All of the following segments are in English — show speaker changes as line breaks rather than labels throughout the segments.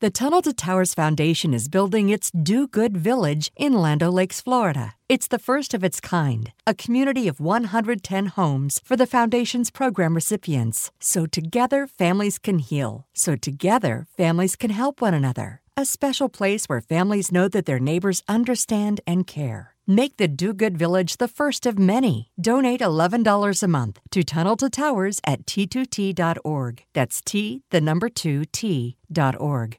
The Tunnel to Towers Foundation is building its Do Good Village in Land O' Lakes, Florida. It's the first of its kind, a community of 110 homes for the foundation's program recipients. So together, families can heal. So together, families can help one another. A special place where families know that their neighbors understand and care. Make the Do Good Village the first of many. Donate $11 a month to Tunnel to Towers at t2t.org. That's T, the number 2, T.org.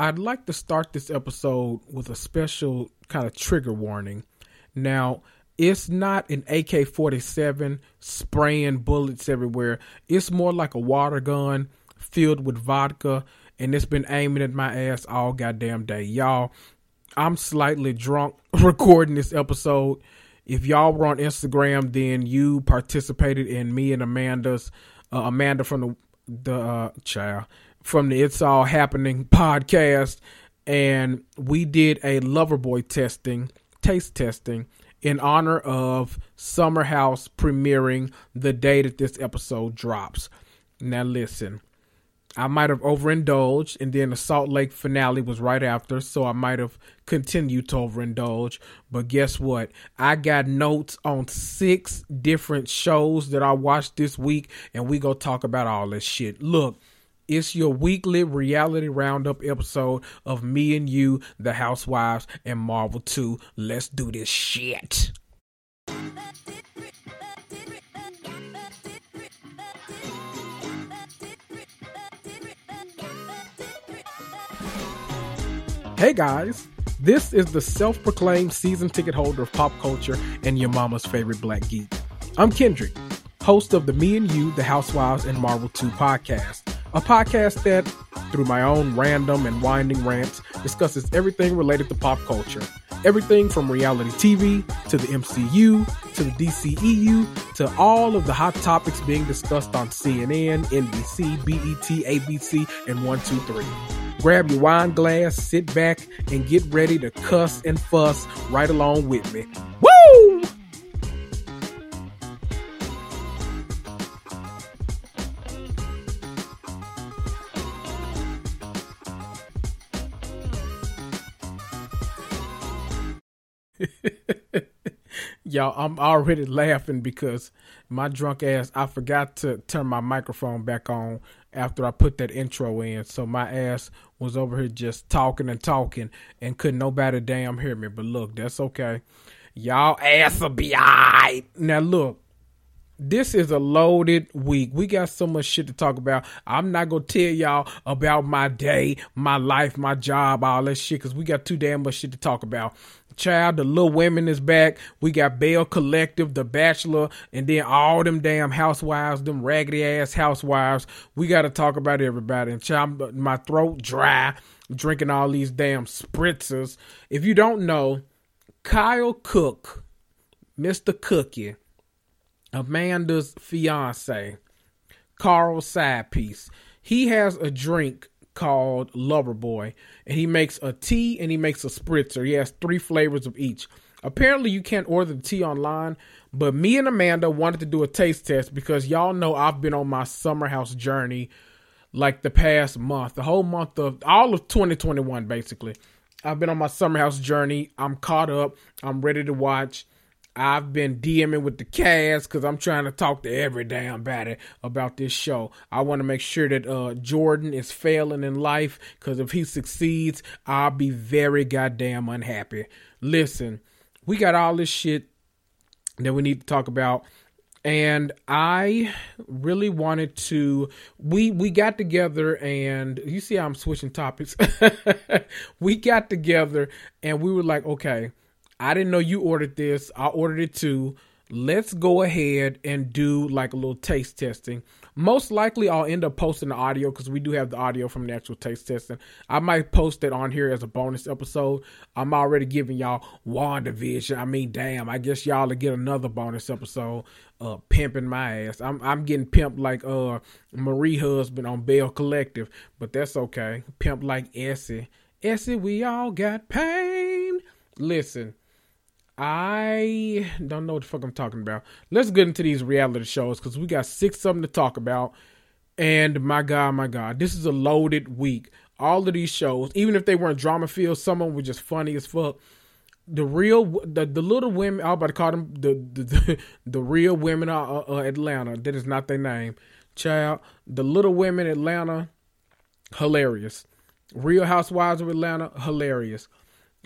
I'd like to start this episode with a special kind of trigger warning. Now, it's not an AK 47 spraying bullets everywhere. It's more like a water gun filled with vodka, and it's been aiming at my ass all goddamn day. Y'all, I'm slightly drunk recording this episode. If y'all were on Instagram, then you participated in me and Amanda's, uh, Amanda from the, the uh, child from the It's All Happening podcast, and we did a Loverboy testing, taste testing, in honor of Summer House premiering the day that this episode drops. Now, listen, I might have overindulged, and then the Salt Lake finale was right after, so I might have continued to overindulge. But guess what? I got notes on six different shows that I watched this week, and we go talk about all this shit. Look, it's your weekly reality roundup episode of me and you, the Housewives, and Marvel 2. Let's do this shit. Hey guys, this is the self proclaimed season ticket holder of pop culture and your mama's favorite black geek. I'm Kendrick, host of the Me and You, the Housewives, and Marvel 2 podcast a podcast that, through my own random and winding rants, discusses everything related to pop culture. Everything from reality TV to the MCU to the DCEU to all of the hot topics being discussed on CNN, NBC, BET, ABC, and 123. Grab your wine glass, sit back, and get ready to cuss and fuss right along with me. Woo! Y'all, I'm already laughing because my drunk ass, I forgot to turn my microphone back on after I put that intro in. So my ass was over here just talking and talking and couldn't nobody damn hear me. But look, that's okay. Y'all ass will be alright. Now look, this is a loaded week. We got so much shit to talk about. I'm not gonna tell y'all about my day, my life, my job, all that shit, because we got too damn much shit to talk about. Child, the little women is back. We got Belle Collective, The Bachelor, and then all them damn housewives, them raggedy ass housewives. We got to talk about everybody. And child, uh, my throat dry, drinking all these damn spritzers. If you don't know, Kyle Cooke, Mr. Cookie, Amanda's fiance, Carl side piece. He has a drink called Loverboy, and he makes a tea and he makes a spritzer. He has three flavors of each. Apparently, you can't order the tea online, but me and Amanda wanted to do a taste test because y'all know I've been on my summer house journey like the past month, the whole month of all of 2021, basically. I've been on my summer house journey. I'm caught up. I'm ready to watch. I've been DMing with the cast because I'm trying to talk to every damn body about this show. I want to make sure that uh, Jordan is failing in life because if he succeeds, I'll be very goddamn unhappy. Listen, we got all this shit that we need to talk about and I really wanted to we we got together and you see I'm switching topics. we got together and we were like, okay, I didn't know you ordered this. I ordered it too. Let's go ahead and do like a little taste testing. Most likely, I'll end up posting the audio because we do have the audio from the actual taste testing. I might post it on here as a bonus episode. I'm already giving y'all WandaVision. I mean, damn, I guess y'all will get another bonus episode. Uh, pimping my ass. I'm I'm getting pimped like uh Marie husband on Belle Collective, but that's okay. Pimp like Essie. Essie, we all got pain. Listen, I don't know what the fuck I'm talking about. Let's get into these reality shows because we got six something to talk about. And my God, my God, this is a loaded week. All of these shows, even if they weren't drama filled, some of them were just funny as fuck. The real, the, the little women, I was about to call them the the, the, the real women of uh, Atlanta. That is not their name, child. The little women Atlanta, hilarious. Real Housewives of Atlanta, hilarious.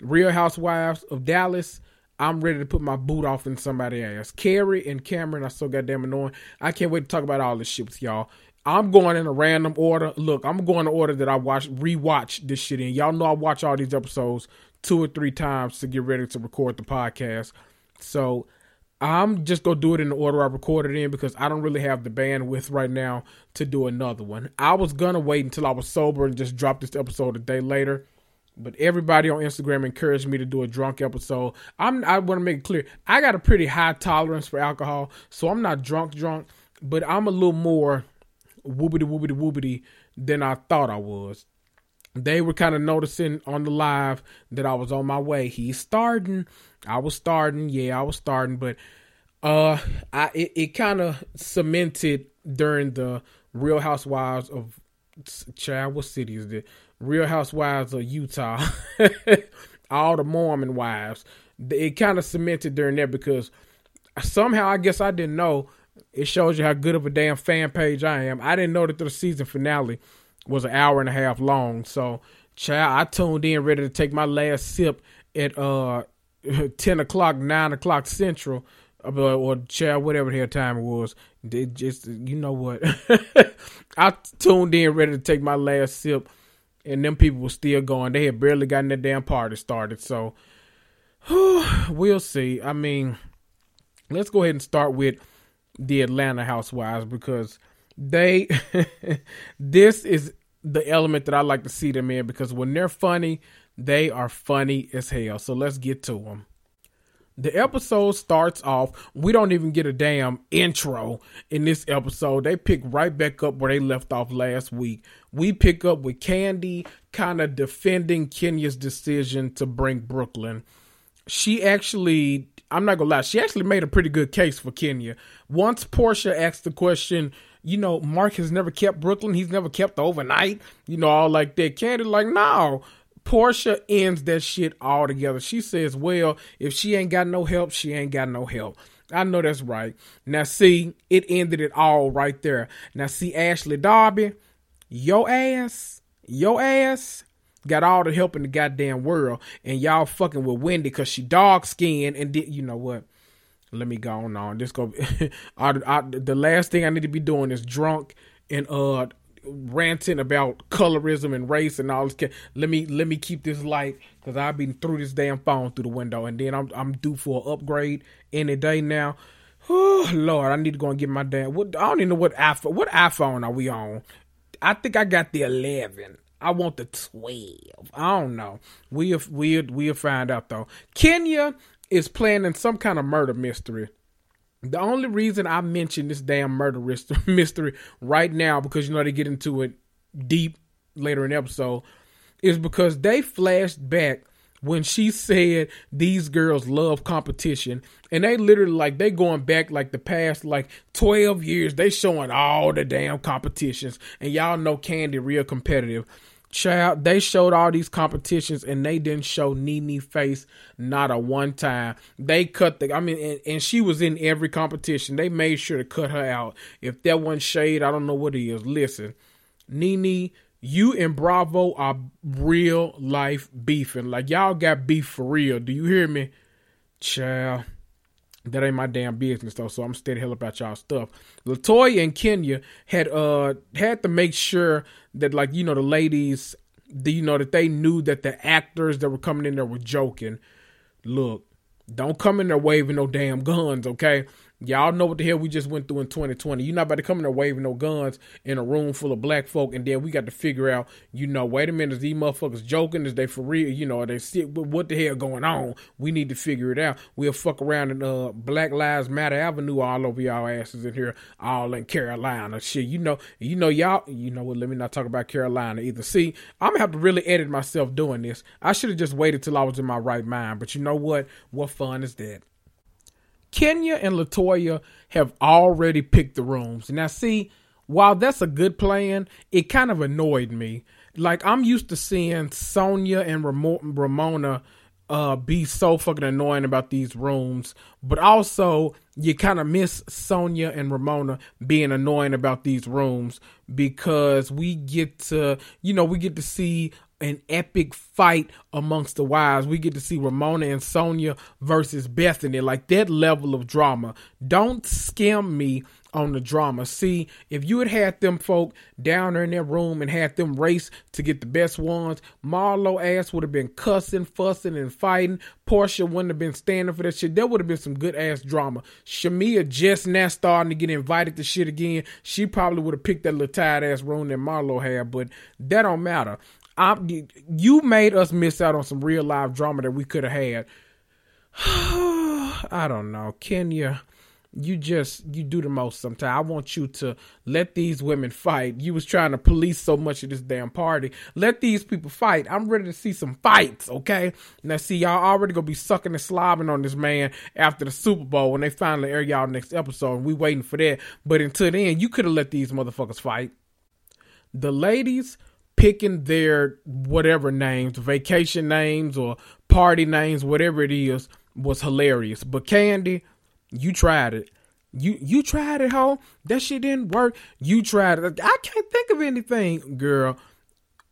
Real Housewives of Dallas, I'm ready to put my boot off in somebody's ass. Kary and Kameron are so goddamn annoying. I can't wait to talk about all this shit with y'all. I'm going in a random order. Look, I'm going in order that I watch rewatch this shit in. Y'all know I watch all these episodes two or three times to get ready to record the podcast. So I'm just gonna do it in the order I recorded in because I don't really have the bandwidth right now to do another one. I was gonna wait until I was sober and just drop this episode a day later but everybody on Instagram encouraged me to do a drunk episode. I'm I want to make it clear. I got a pretty high tolerance for alcohol, so I'm not drunk drunk, but I'm a little more whoopity whoopity whoopity than I thought I was. They were kind of noticing on the live that I was on my way. He's starting. I was starting. Yeah, I was starting, but uh I it, it kind of cemented during the Real Housewives of Child, what city is it? Real Housewives of Utah, all the Mormon wives. It kind of cemented during there because somehow I guess I didn't know. It shows you how good of a damn fan page I am. I didn't know that the season finale was an hour and a half long. So, child, I tuned in ready to take my last sip at uh ten o'clock, nine o'clock central, uh, or child, whatever the hell time it was. They just you know what, I tuned in ready to take my last sip and them people were still going. They had barely gotten that damn party started. So we'll see. I mean, let's go ahead and start with the Atlanta Housewives because they this is the element that I like to see them in because when they're funny, they are funny as hell. So let's get to them. The episode starts off. We don't even get a damn intro in this episode. They pick right back up where they left off last week. We pick up with Kandi kind of defending Kenya's decision to bring Brooklyn. She actually, I'm not gonna lie, she actually made a pretty good case for Kenya. Once Porsha asked the question, you know, Marc has never kept Brooklyn. He's never kept overnight. You know, all like that. Kandi like, no, Porsha ends that shit altogether. She says, well, if she ain't got no help, she ain't got no help. I know that's right. Now, see, it ended it all right there. Now, see, Ashley Darby, your ass, your ass got all the help in the goddamn world, and y'all fucking with Wendy because she dog skinned and did, you know what? let me go on. on. This go. I, I, the last thing I need to be doing is drunk and uh ranting about colorism and race and all this. Let me let me keep this light because I've been through this damn phone through the window, and then I'm I'm due for an upgrade any day now. Oh Lord, I need to go and get my damn. What I don't even know what iPhone. What iPhone are we on? I think I got the 11. I want the 12. I don't know. We'll we'll we'll find out though. Kenya is planning some kind of murder mystery. The only reason I mention this damn murder mystery right now, because you know they get into it deep later in the episode, is because they flashed back when she said these girls love competition. And they literally like they going back like the past like 12 years they showing all the damn competitions. And y'all know Kandi real competitive. Child they showed all these competitions and they didn't show Nene face not a one time. They cut the I mean and, and, she was in every competition. They made sure to cut her out. If that one shade I don't know what it is. Listen Nene you and Bravo are real life beefing. Like y'all got beef for real. Do you hear me? Child. That ain't my damn business though, so I'm steady hell about y'all stuff. Latoya and Kenya had uh had to make sure that like you know the ladies, the, you know that they knew that the actors that were coming in there were joking. Look, don't come in there waving no damn guns, okay? Y'all know what the hell we just went through in 2020. You're not about to come in there waving no guns in a room full of black folk, and then we got to figure out, you know, wait a minute, is these motherfuckers joking? Is they for real? You know, are they sick? What the hell going on? We need to figure it out. We'll fuck around in uh, Black Lives Matter Avenue all over y'all asses in here, all in Carolina. Shit, you know, you know, y'all, you know what? Let me not talk about Carolina either. See, I'm gonna have to really edit myself doing this. I should have just waited till I was in my right mind, but you know what? What fun is that? Kenya and Latoya have already picked the rooms. Now, see, while that's a good plan, it kind of annoyed me. Like, I'm used to seeing Sonja and Ramona uh, be so fucking annoying about these rooms, but also you kind of miss Sonja and Ramona being annoying about these rooms because we get to, you know, we get to see an epic fight amongst the wives. We get to see Ramona and Sonja versus Bethany, like that level of drama. Don't skim me on the drama. See, if you had had them folk down there in their room and had them race to get the best ones, Marlo ass would have been cussing, fussing, and fighting. Porsha wouldn't have been standing for that shit. There would have been some good ass drama. Shamea just now starting to get invited to shit again. She probably would have picked that little tired ass room that Marlo had, but that don't matter. I'm, you made us miss out on some real live drama that we could have had. I don't know, Kenya. You just you do the most sometimes. I want you to let these women fight. You was trying to police so much of this damn party. Let these people fight. I'm ready to see some fights, okay? Now see y'all already gonna be sucking and slobbing on this man after the Super Bowl when they finally air y'all next episode we waiting for that. But until then, you could have let these motherfuckers fight. The ladies picking their whatever names, vacation names or party names, whatever it is, was hilarious. But Kandi, you tried it. You you tried it, ho. That shit didn't work. You tried it. I can't think of anything, girl.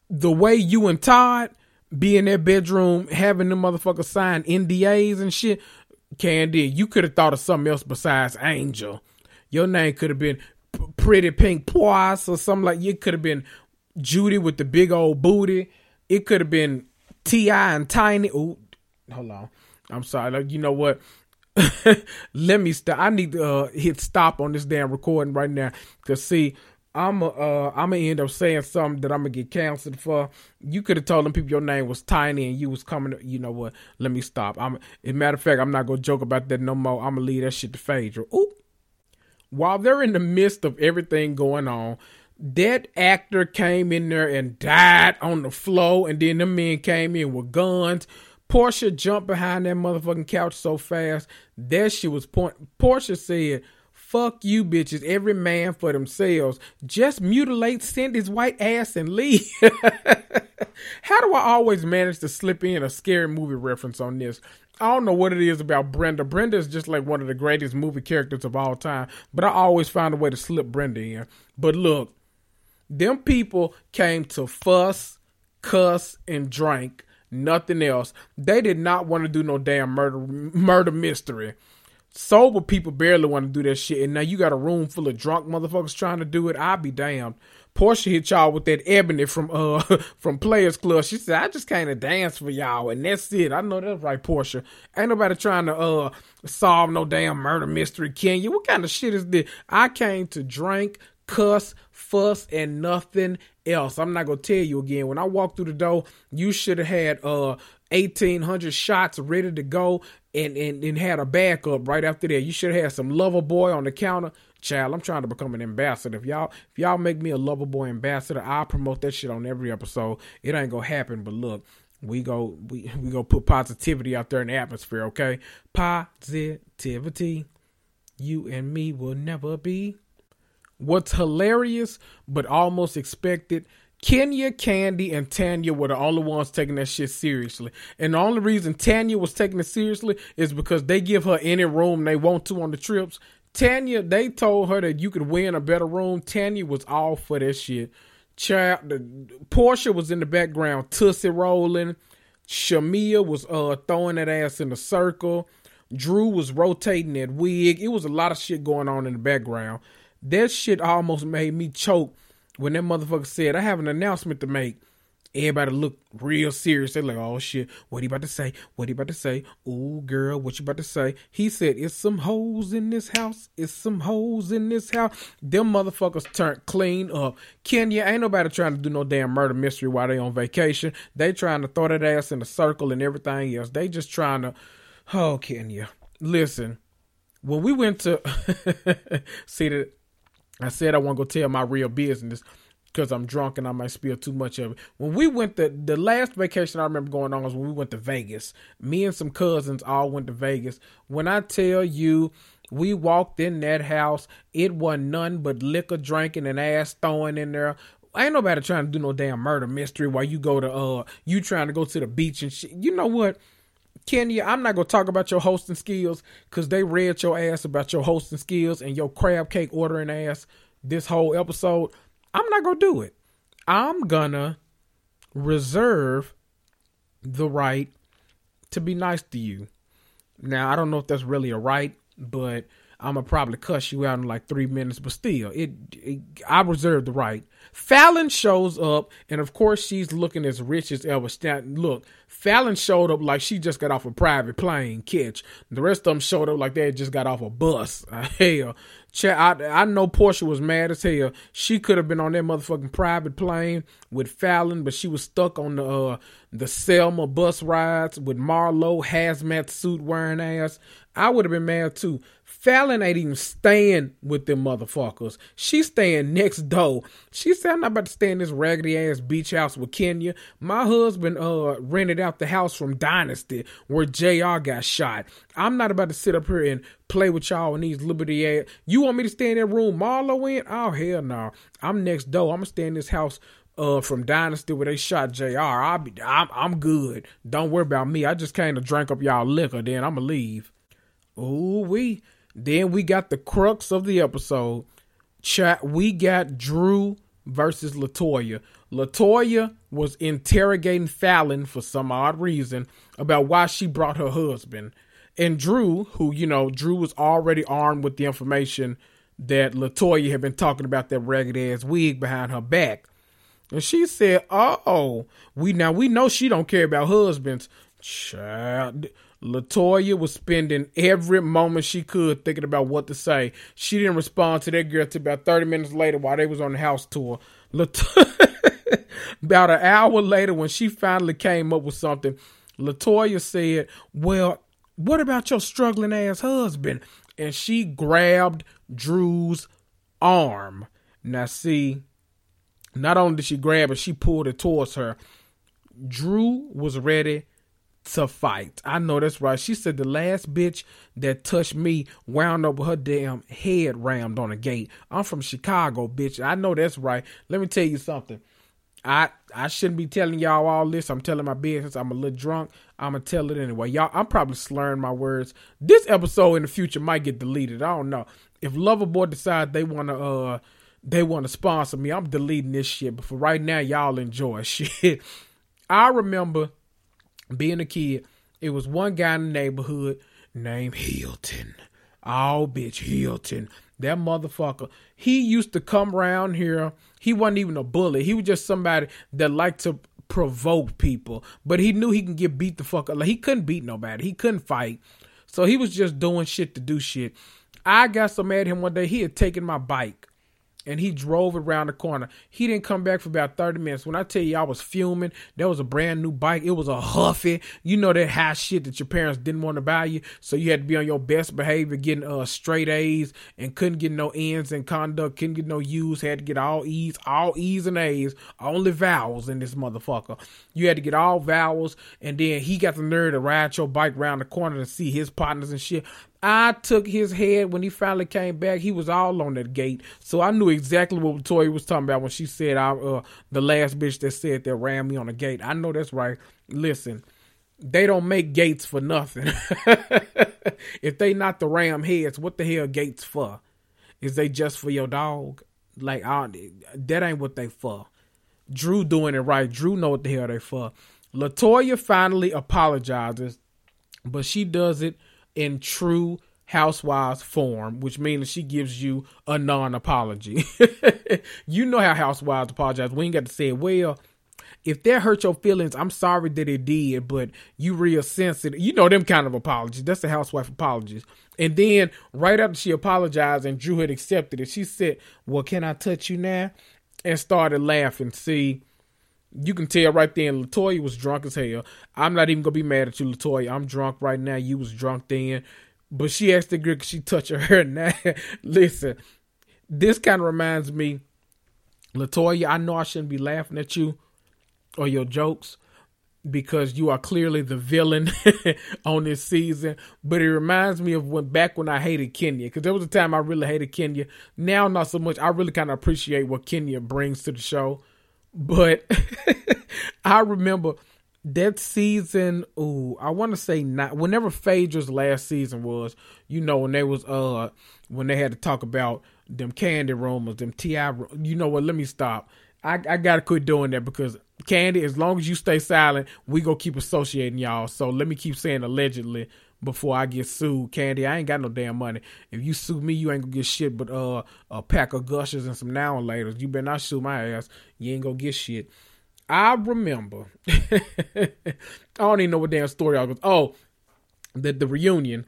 The way you and Todd be in their bedroom having them motherfucker sign NDAs and shit, Kandi, you could have thought of something else besides Angel. Your name could have been Pretty Pink Poise or something like. You could have been Judy with the big old booty. It could have been T.I. and Tiny. Ooh, hold on. I'm sorry. Like, you know what? Let me stop. I need to uh, hit stop on this damn recording right now. Cause see, I'm a, uh, I'm gonna end up saying something that I'm gonna get canceled for. You could have told them people your name was Tiny and you was coming. To, you know what? Let me stop. I'm. As a matter of fact, I'm not gonna joke about that no more. I'm gonna leave that shit to Phaedra. Ooh. While they're in the midst of everything going on, that actor came in there and died on the floor, and then the men came in with guns. Porsha jumped behind that motherfucking couch so fast that she was point. Porsha said, "Fuck you, bitches! Every man for themselves. Just mutilate Cindy's white ass and leave." How do I always manage to slip in a scary movie reference on this? I don't know what it is about Brenda. Brenda is just like one of the greatest movie characters of all time, but I always find a way to slip Brenda in. But look, them people came to fuss, cuss, and drink. Nothing else. They did not want to do no damn murder murder mystery. Sober people barely want to do that shit, and now you got a room full of drunk motherfuckers trying to do it. I'll be damned. Porsha hit y'all with that ebony from uh from Players Club. She said, "I just came to dance for y'all, and that's it." I know that's right, Porsha. Ain't nobody trying to uh solve no damn murder mystery, can you? What kind of shit is this? I came to drink, cuss, fuss, and nothing else. I'm not gonna tell you again. When I walked through the door, you should have had uh 1800 shots ready to go and, and, and had a backup right after that. You should have had some Loverboy on the counter. Child, I'm trying to become an ambassador. If y'all if y'all make me a Loverboy ambassador, I'll promote that shit on every episode. It ain't gonna happen, but look, we go we we go put positivity out there in the atmosphere, okay? Positivity. You and me will never be. What's hilarious but almost expected Kenya, Kandi, and Tanya were the only ones taking that shit seriously. And the only reason Tanya was taking it seriously is because they give her any room they want to on the trips. Tanya, they told her that you could win a better room. Tanya was all for that shit. Child, the, Porsha was in the background, tussy rolling. Shamea was uh throwing that ass in a circle. Drew was rotating that wig. It was a lot of shit going on in the background. That shit almost made me choke when that motherfucker said, I have an announcement to make, everybody looked real serious. They're like, oh shit, what he about to say? What he about to say? Ooh, girl, what you about to say? He said, it's some hoes in this house. It's some hoes in this house. Them motherfuckers turned clean up. Kenya, ain't nobody trying to do no damn murder mystery while they on vacation. They trying to throw that ass in a circle and everything else. They just trying to, oh, Kenya. Listen, when we went to, see that I said I want to go tell my real business because I'm drunk and I might spill too much of it. When we went to the last vacation I remember going on was when we went to Vegas. Me and some cousins all went to Vegas. When I tell you we walked in that house, it wasn't none but liquor drinking and ass throwing in there. Ain't nobody trying to do no damn murder mystery while you go to uh you trying to go to the beach and shit. You know what? Kenya, I'm not gonna talk about your hosting skills because they read your ass about your hosting skills and your crab cake ordering ass this whole episode. I'm not gonna do it. I'm gonna reserve the right to be nice to you. Now I don't know if that's really a right, but I'm gonna probably cuss you out in like three minutes. But still, it, it I reserve the right. Falynn shows up, and of course she's looking as rich as ever. Look, Falynn showed up like she just got off a private plane catch. The rest of them showed up like they just got off a bus. Hell, I, I know Porsha was mad as hell. She could have been on that motherfucking private plane with Falynn, but she was stuck on the uh, the Selma bus rides with Marlo hazmat suit wearing ass. I would have been mad too. Falynn ain't even staying with them motherfuckers. She's staying next door. She said, I'm not about to stay in this raggedy ass beach house with Kenya. My husband uh rented out the house from Dynasty where JR got shot. I'm not about to sit up here and play with y'all in these liberty ass. You want me to stay in that room Marlo in? Oh hell no. I'm next door. I'm gonna stay in this house uh from Dynasty where they shot JR. I'll be I'm I'm good. Don't worry about me. I just came to drink up y'all liquor, then I'ma leave. Ooh we then we got the crux of the episode. Chat. We got Drew versus Latoya. Latoya was interrogating Falynn for some odd reason about why she brought her husband. And Drew, who, you know, Drew was already armed with the information that Latoya had been talking about that ragged ass wig behind her back. And she said, Oh, we now we know she don't care about husbands. Child. Latoya was spending every moment she could thinking about what to say. She didn't respond to that girl till about 30 minutes later while they was on the house tour. Latoya, about an hour later when she finally came up with something, Latoya said, well, what about your struggling ass husband? And she grabbed Drew's arm. Now see, not only did she grab it, she pulled it towards her. Drew was ready to fight. I know that's right. She said the last bitch that touched me wound up with her damn head rammed on a gate. I'm from Chicago, bitch. I know that's right. Let me tell you something. I I shouldn't be telling y'all all this. I'm telling my business. I'm a little drunk. I'm gonna tell it anyway. Y'all, I'm probably slurring my words. This episode in the future might get deleted. I don't know. If Loverboy decides they wanna uh they wanna sponsor me, I'm deleting this shit. But for right now, y'all enjoy shit. I remember being a kid, it was one guy in the neighborhood named Hilton. Oh, bitch, Hilton. That motherfucker. He used to come around here. He wasn't even a bully. He was just somebody that liked to provoke people. But he knew he can get beat the fuck up. Like he couldn't beat nobody. He couldn't fight. So he was just doing shit to do shit. I got so mad at him one day. He had taken my bike and he drove around the corner. He didn't come back for about 30 minutes. When I tell you I was fuming, there was a brand new bike. It was a Huffy. You know that high shit that your parents didn't want to buy you. So you had to be on your best behavior, getting uh, straight A's and couldn't get no N's in conduct, couldn't get no U's, had to get all E's, all E's and A's, only vowels in this motherfucker. You had to get all vowels and then he got the nerve to ride your bike around the corner to see his partners and shit. I took his head when he finally came back. He was all on that gate, so I knew exactly what Toya was talking about when she said, "I uh, the last bitch that said that ran me on the gate." I know that's right. Listen, they don't make gates for nothing. if they not the ram heads, what the hell gates for? Is they just for your dog? Like I, that ain't what they for. Drew doing it right. Drew know what the hell they for. Latoya finally apologizes, but she does it in true housewives form, which means she gives you a non apology. you know how housewives apologize. We ain't got to say, well, if that hurt your feelings, I'm sorry that it did, but you real sensitive. You know them kind of apologies. That's the housewife apologies. And then right after she apologized and Drew had accepted it, she said, Well, can I touch you now? And started laughing. See, you can tell right then Latoya was drunk as hell. I'm not even gonna be mad at you, Latoya. I'm drunk right now. You was drunk then. But she asked the girl, could she touch her hair now? Listen, this kind of reminds me, Latoya, I know I shouldn't be laughing at you or your jokes because you are clearly the villain on this season. But it reminds me of when back when I hated Kenya, because there was a time I really hated Kenya. Now, not so much. I really kind of appreciate what Kenya brings to the show. But I remember that season. Ooh, I want to say not. Whenever Phaedra's last season was, you know, when they was uh when they had to talk about them Kandi rumors, them Ti. You know what? Let me stop. I I gotta quit doing that because Kandi, As long as you stay silent, we gonna keep associating y'all. So let me keep saying allegedly before I get sued. Kandi. I ain't got no damn money. If you sue me, you ain't gonna get shit but uh, a pack of gushers and some now and laters. You better not sue my ass. You ain't gonna get shit. I remember. I don't even know what damn story I was. Oh, the the reunion,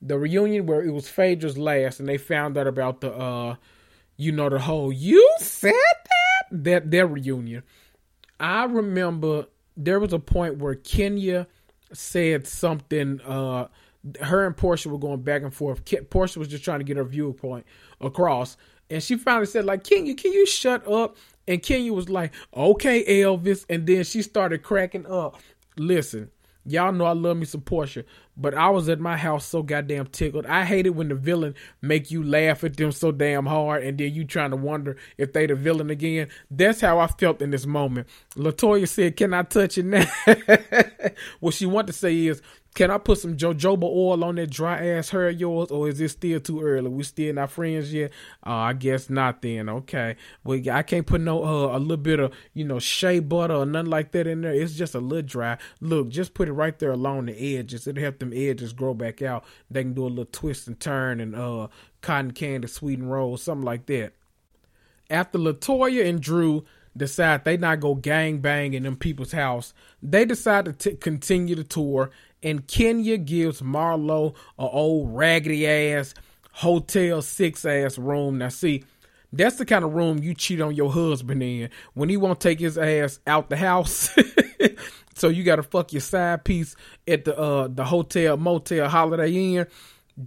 the reunion where it was Phaedra's last, and they found out about the uh, you know, the whole you said that that their reunion. I remember there was a point where Kenya said something. Uh, her and Porsha were going back and forth. Porsha was just trying to get her viewpoint across, and she finally said, "Like, Kenya, can you shut up?" And Kenya was like, "Okay, Elvis," and then she started cracking up. Listen, Y'all know I love me some Porsha, but I was at my house so goddamn tickled. I hate it when the villain make you laugh at them so damn hard, and then you trying to wonder if they the villain again. That's how I felt in this moment. Latoya said, "Can I touch it now?" what she want to say is, can I put some jojoba oil on that dry ass hair of yours, or is it still too early? We still not friends yet? Uh, I guess not. Then okay. Well, I can't put no uh, a little bit of you know shea butter or nothing like that in there. It's just a little dry. Look, just put it right there along the edges. It'll help them edges grow back out. They can do a little twist and turn and uh cotton candy sweet and roll something like that. After Latoya and Drew decide they not go gang bang in them people's house, they decide to t- continue the tour and Kenya gives Marlo a old raggedy ass hotel six ass room. Now see, that's the kind of room you cheat on your husband in when he won't take his ass out the house. so you got to fuck your side piece at the uh the hotel motel Holiday Inn.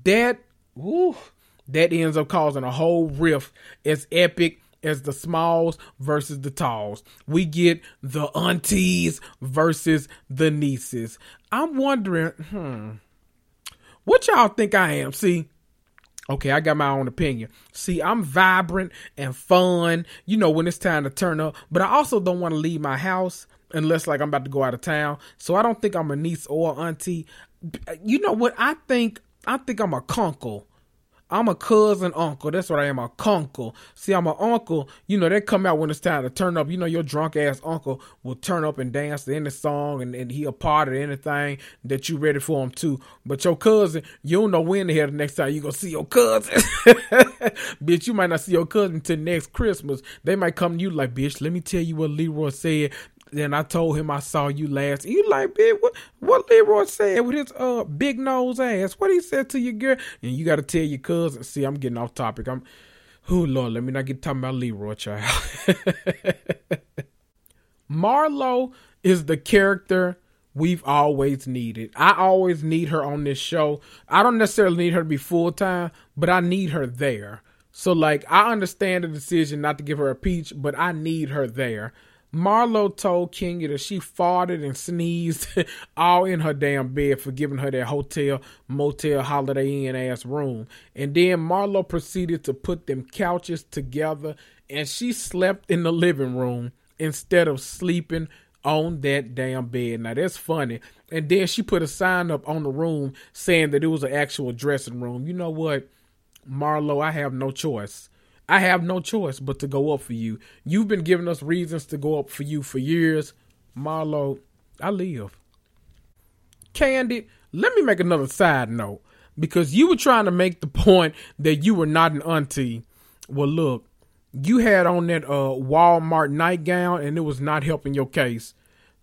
That woo, that ends up causing a whole rift. as epic as the smalls versus the talls. We get the aunties versus the nieces. I'm wondering, hmm, what y'all think I am? See, okay, I got my own opinion. See, I'm vibrant and fun, you know, when it's time to turn up, but I also don't want to leave my house unless like I'm about to go out of town. So I don't think I'm a niece or auntie. You know what? I think I think I'm a conkle. I'm a cousin uncle. That's what I am, a conkle. See, I'm an uncle. You know, they come out when it's time to turn up. You know, your drunk ass uncle will turn up and dance to any song and, and he a part of anything that you ready for him to. But your cousin, you don't know when the hell the next time you gonna see your cousin. bitch, you might not see your cousin until next Christmas. They might come to you like, bitch, let me tell you what Leroy said then I told him I saw you last. You like, big what? What Leroy said with his uh big nose ass? What he said to your girl? And you got to tell your cousin. See, I'm getting off topic. I'm. Oh Lord, let me not get talking about Leroy, child. Marlo is the character we've always needed. I always need her on this show. I don't necessarily need her to be full time, but I need her there. So like I understand the decision not to give her a peach, but I need her there. Marlo told Kenya that she farted and sneezed all in her damn bed for giving her that hotel, motel, holiday inn ass room. And then Marlo proceeded to put them couches together and she slept in the living room instead of sleeping on that damn bed. Now that's funny. And then she put a sign up on the room saying that it was an actual dressing room. You know what? Marlo, I have no choice. I have no choice but to go up for you. You've been giving us reasons to go up for you for years. Marlo, I live. Kandi, let me make another side note because you were trying to make the point that you were not an auntie. Well, look, you had on that uh, Walmart nightgown and it was not helping your case.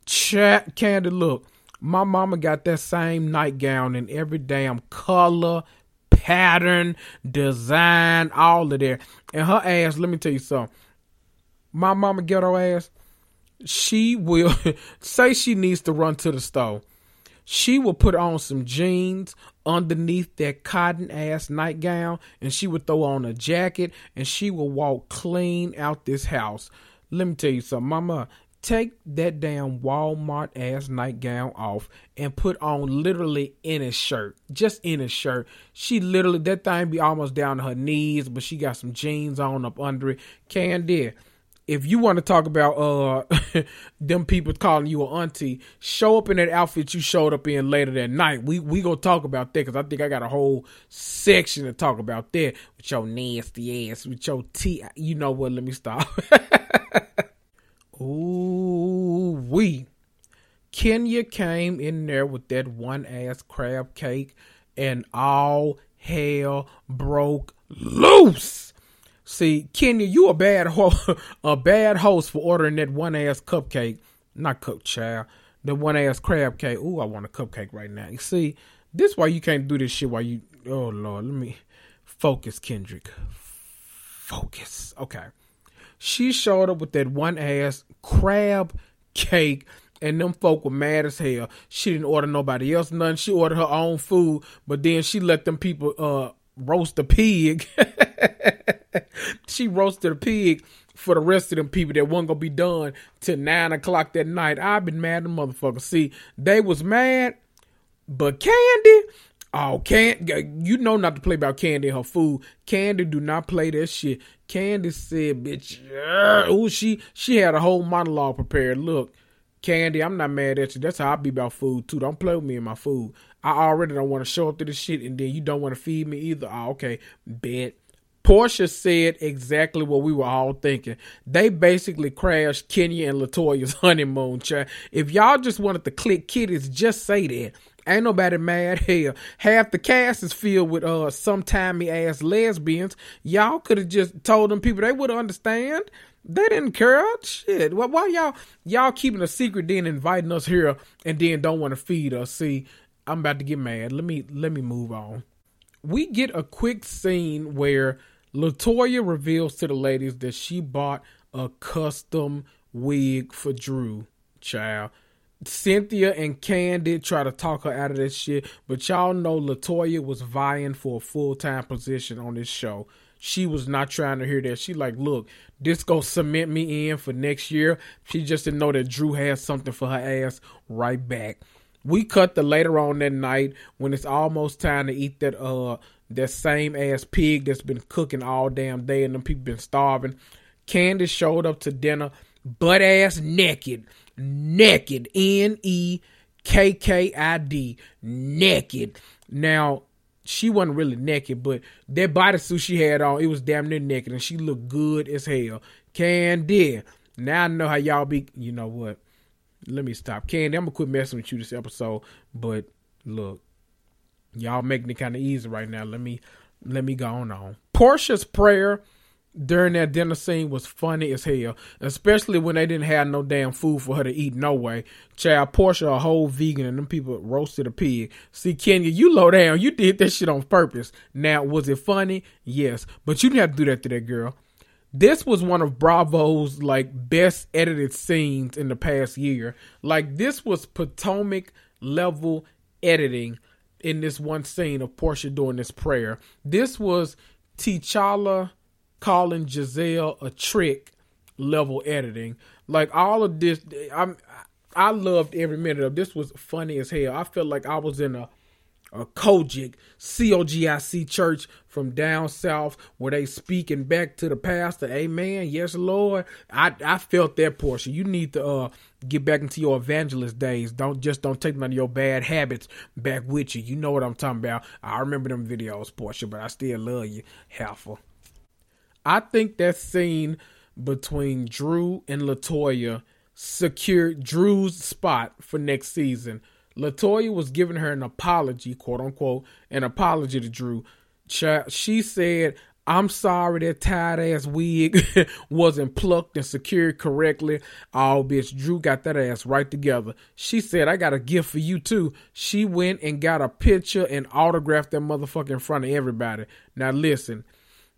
Chat, Kandi, look, my mama got that same nightgown in every damn color, pattern, design, all of that. And her ass, let me tell you something. My mama ghetto ass, she will say she needs to run to the store. She will put on some jeans underneath that cotton ass nightgown and she would throw on a jacket and she will walk clean out this house. Let me tell you something, mama take that damn Walmart ass nightgown off and put on literally any shirt, just any shirt. She literally that thing be almost down to her knees, but she got some jeans on up under it. Kandi, if you want to talk about uh them people calling you an auntie, show up in that outfit you showed up in later that night. We we gonna talk about that because I think I got a whole section to talk about that with your nasty ass, with your tea. You know what? Let me stop. Ooh, we. Kenya came in there with that one ass crab cake and all hell broke loose. See, Kenya, you a bad ho- a bad host for ordering that one ass cupcake. Not cooked child. The one ass crab cake. Ooh, I want a cupcake right now. You see, this why you can't do this shit while you oh Lord, let me focus, Kendrick. Focus. Okay. She showed up with that one ass crab cake and them folk were mad as hell. She didn't order nobody else none. She ordered her own food, but then she let them people uh roast a pig. she roasted a pig for the rest of them people that wasn't gonna be done till nine o'clock that night. I've been mad at motherfuckers. See, they was mad, but Kandi, Oh, can you know not to play about Kandi and her food. Kandi do not play that shit. Kandi said, "Bitch, oh she she had a whole monologue prepared. Look, Kandi, I'm not mad at you. That's how I be about food too. Don't play with me and my food. I already don't want to show up to this shit, and then you don't want to feed me either. Oh, okay, bet." Porsha said exactly what we were all thinking. They basically crashed Kenya and Latoya's honeymoon. If y'all just wanted to click kitties, just say that. Ain't nobody mad. Hell, half the cast is filled with uh some timey ass lesbians. Y'all could have just told them people they would understand. They didn't care. Shit. Why, why y'all y'all keeping a secret then inviting us here and then don't want to feed us? See, I'm about to get mad. Let me let me move on. We get a quick scene where Latoya reveals to the ladies that she bought a custom wig for Drew. Child. Cynthia and Kandi try to talk her out of this shit, but y'all know Latoya was vying for a full time position on this show. She was not trying to hear that. She like, look, this gonna cement me in for next year. She just didn't know that Drew has something for her ass right back. We cut the later on that night when it's almost time to eat that uh that same ass pig that's been cooking all damn day and them people been starving. Candace showed up to dinner butt ass naked naked. N E K K I D. Naked. Now, she wasn't really naked, but that bodysuit she had on, it was damn near naked, and she looked good as hell. Kandi. Now I know how y'all be. You know what? Let me stop. Kandi, I'm gonna quit messing with you this episode. But look, y'all making it kind of easy right now. Let me let me go on on. Porsha's prayer during that dinner scene was funny as hell, especially when they didn't have no damn food for her to eat no way. Child, Porsha a whole vegan and them people roasted a pig. See, Kenya, you low down. You did that shit on purpose. Now, was it funny? Yes, but you didn't have to do that to that girl. This was one of Bravo's like best edited scenes in the past year. Like this was Potomac level editing in this one scene of Porsha doing this prayer. This was T'Challa calling Giselle a trick level editing. Like all of this, I'm I loved every minute of this. Was funny as hell. I felt like I was in a a COGIC, C-O-G-I-C church from down south where they speaking back to the pastor. Amen. Yes, Lord. I, I felt that portion. You need to uh, get back into your evangelist days. Don't just don't take none of your bad habits back with you. You know what I'm talking about. I remember them videos, Porsha, but I still love you, Halfer. I think that scene between Drew and Latoya secured Drew's spot for next season. Latoya was giving her an apology, quote unquote, an apology to Drew. She said, I'm sorry that tight ass wig wasn't plucked and secured correctly. Oh, bitch, Drew got that ass right together. She said, I got a gift for you too. She went and got a picture and autographed that motherfucker in front of everybody. Now listen,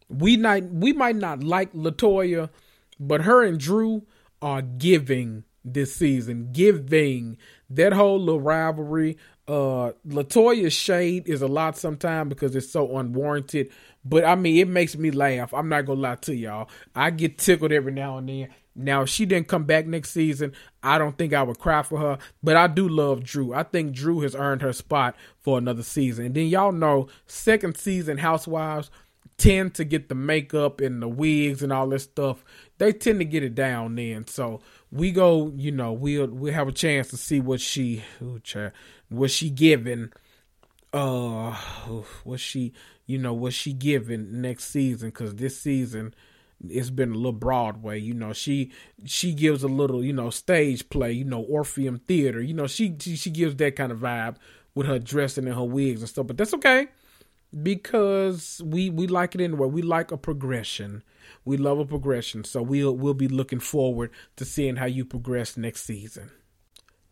we not we might not like Latoya, but her and Drew are giving this season, giving that whole little rivalry. Uh, Latoya's shade is a lot sometimes because it's so unwarranted. But I mean, it makes me laugh. I'm not gonna lie to y'all. I get tickled every now and then. Now, if she didn't come back next season, I don't think I would cry for her. But I do love Drew. I think Drew has earned her spot for another season. And then y'all know, second season Housewives tend to get the makeup and the wigs and all this stuff. They tend to get it down then. So we go, you know, we'll we'll have a chance to see what she ooh, what she giving uh what she you know what she giving next season because this season it's been a little broadway you know she she gives a little you know stage play you know orpheum theater you know she she, she gives that kind of vibe with her dressing and her wigs and stuff but that's okay because we we like it anyway we like a progression we love a progression, so we'll we'll be looking forward to seeing how you progress next season.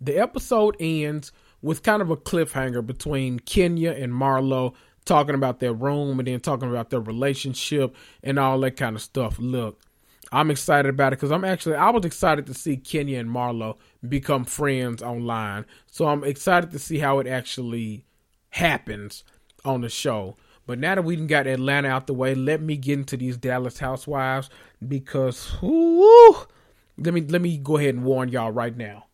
The episode ends with kind of a cliffhanger between Kenya and Marlo talking about their room and then talking about their relationship and all that kind of stuff. Look, I'm excited about it because I'm actually I was excited to see Kenya and Marlo become friends online. So I'm excited to see how it actually happens on the show. But now that we've got Atlanta out the way, let me get into these Dallas Housewives because whoo, let me let me go ahead and warn y'all right now.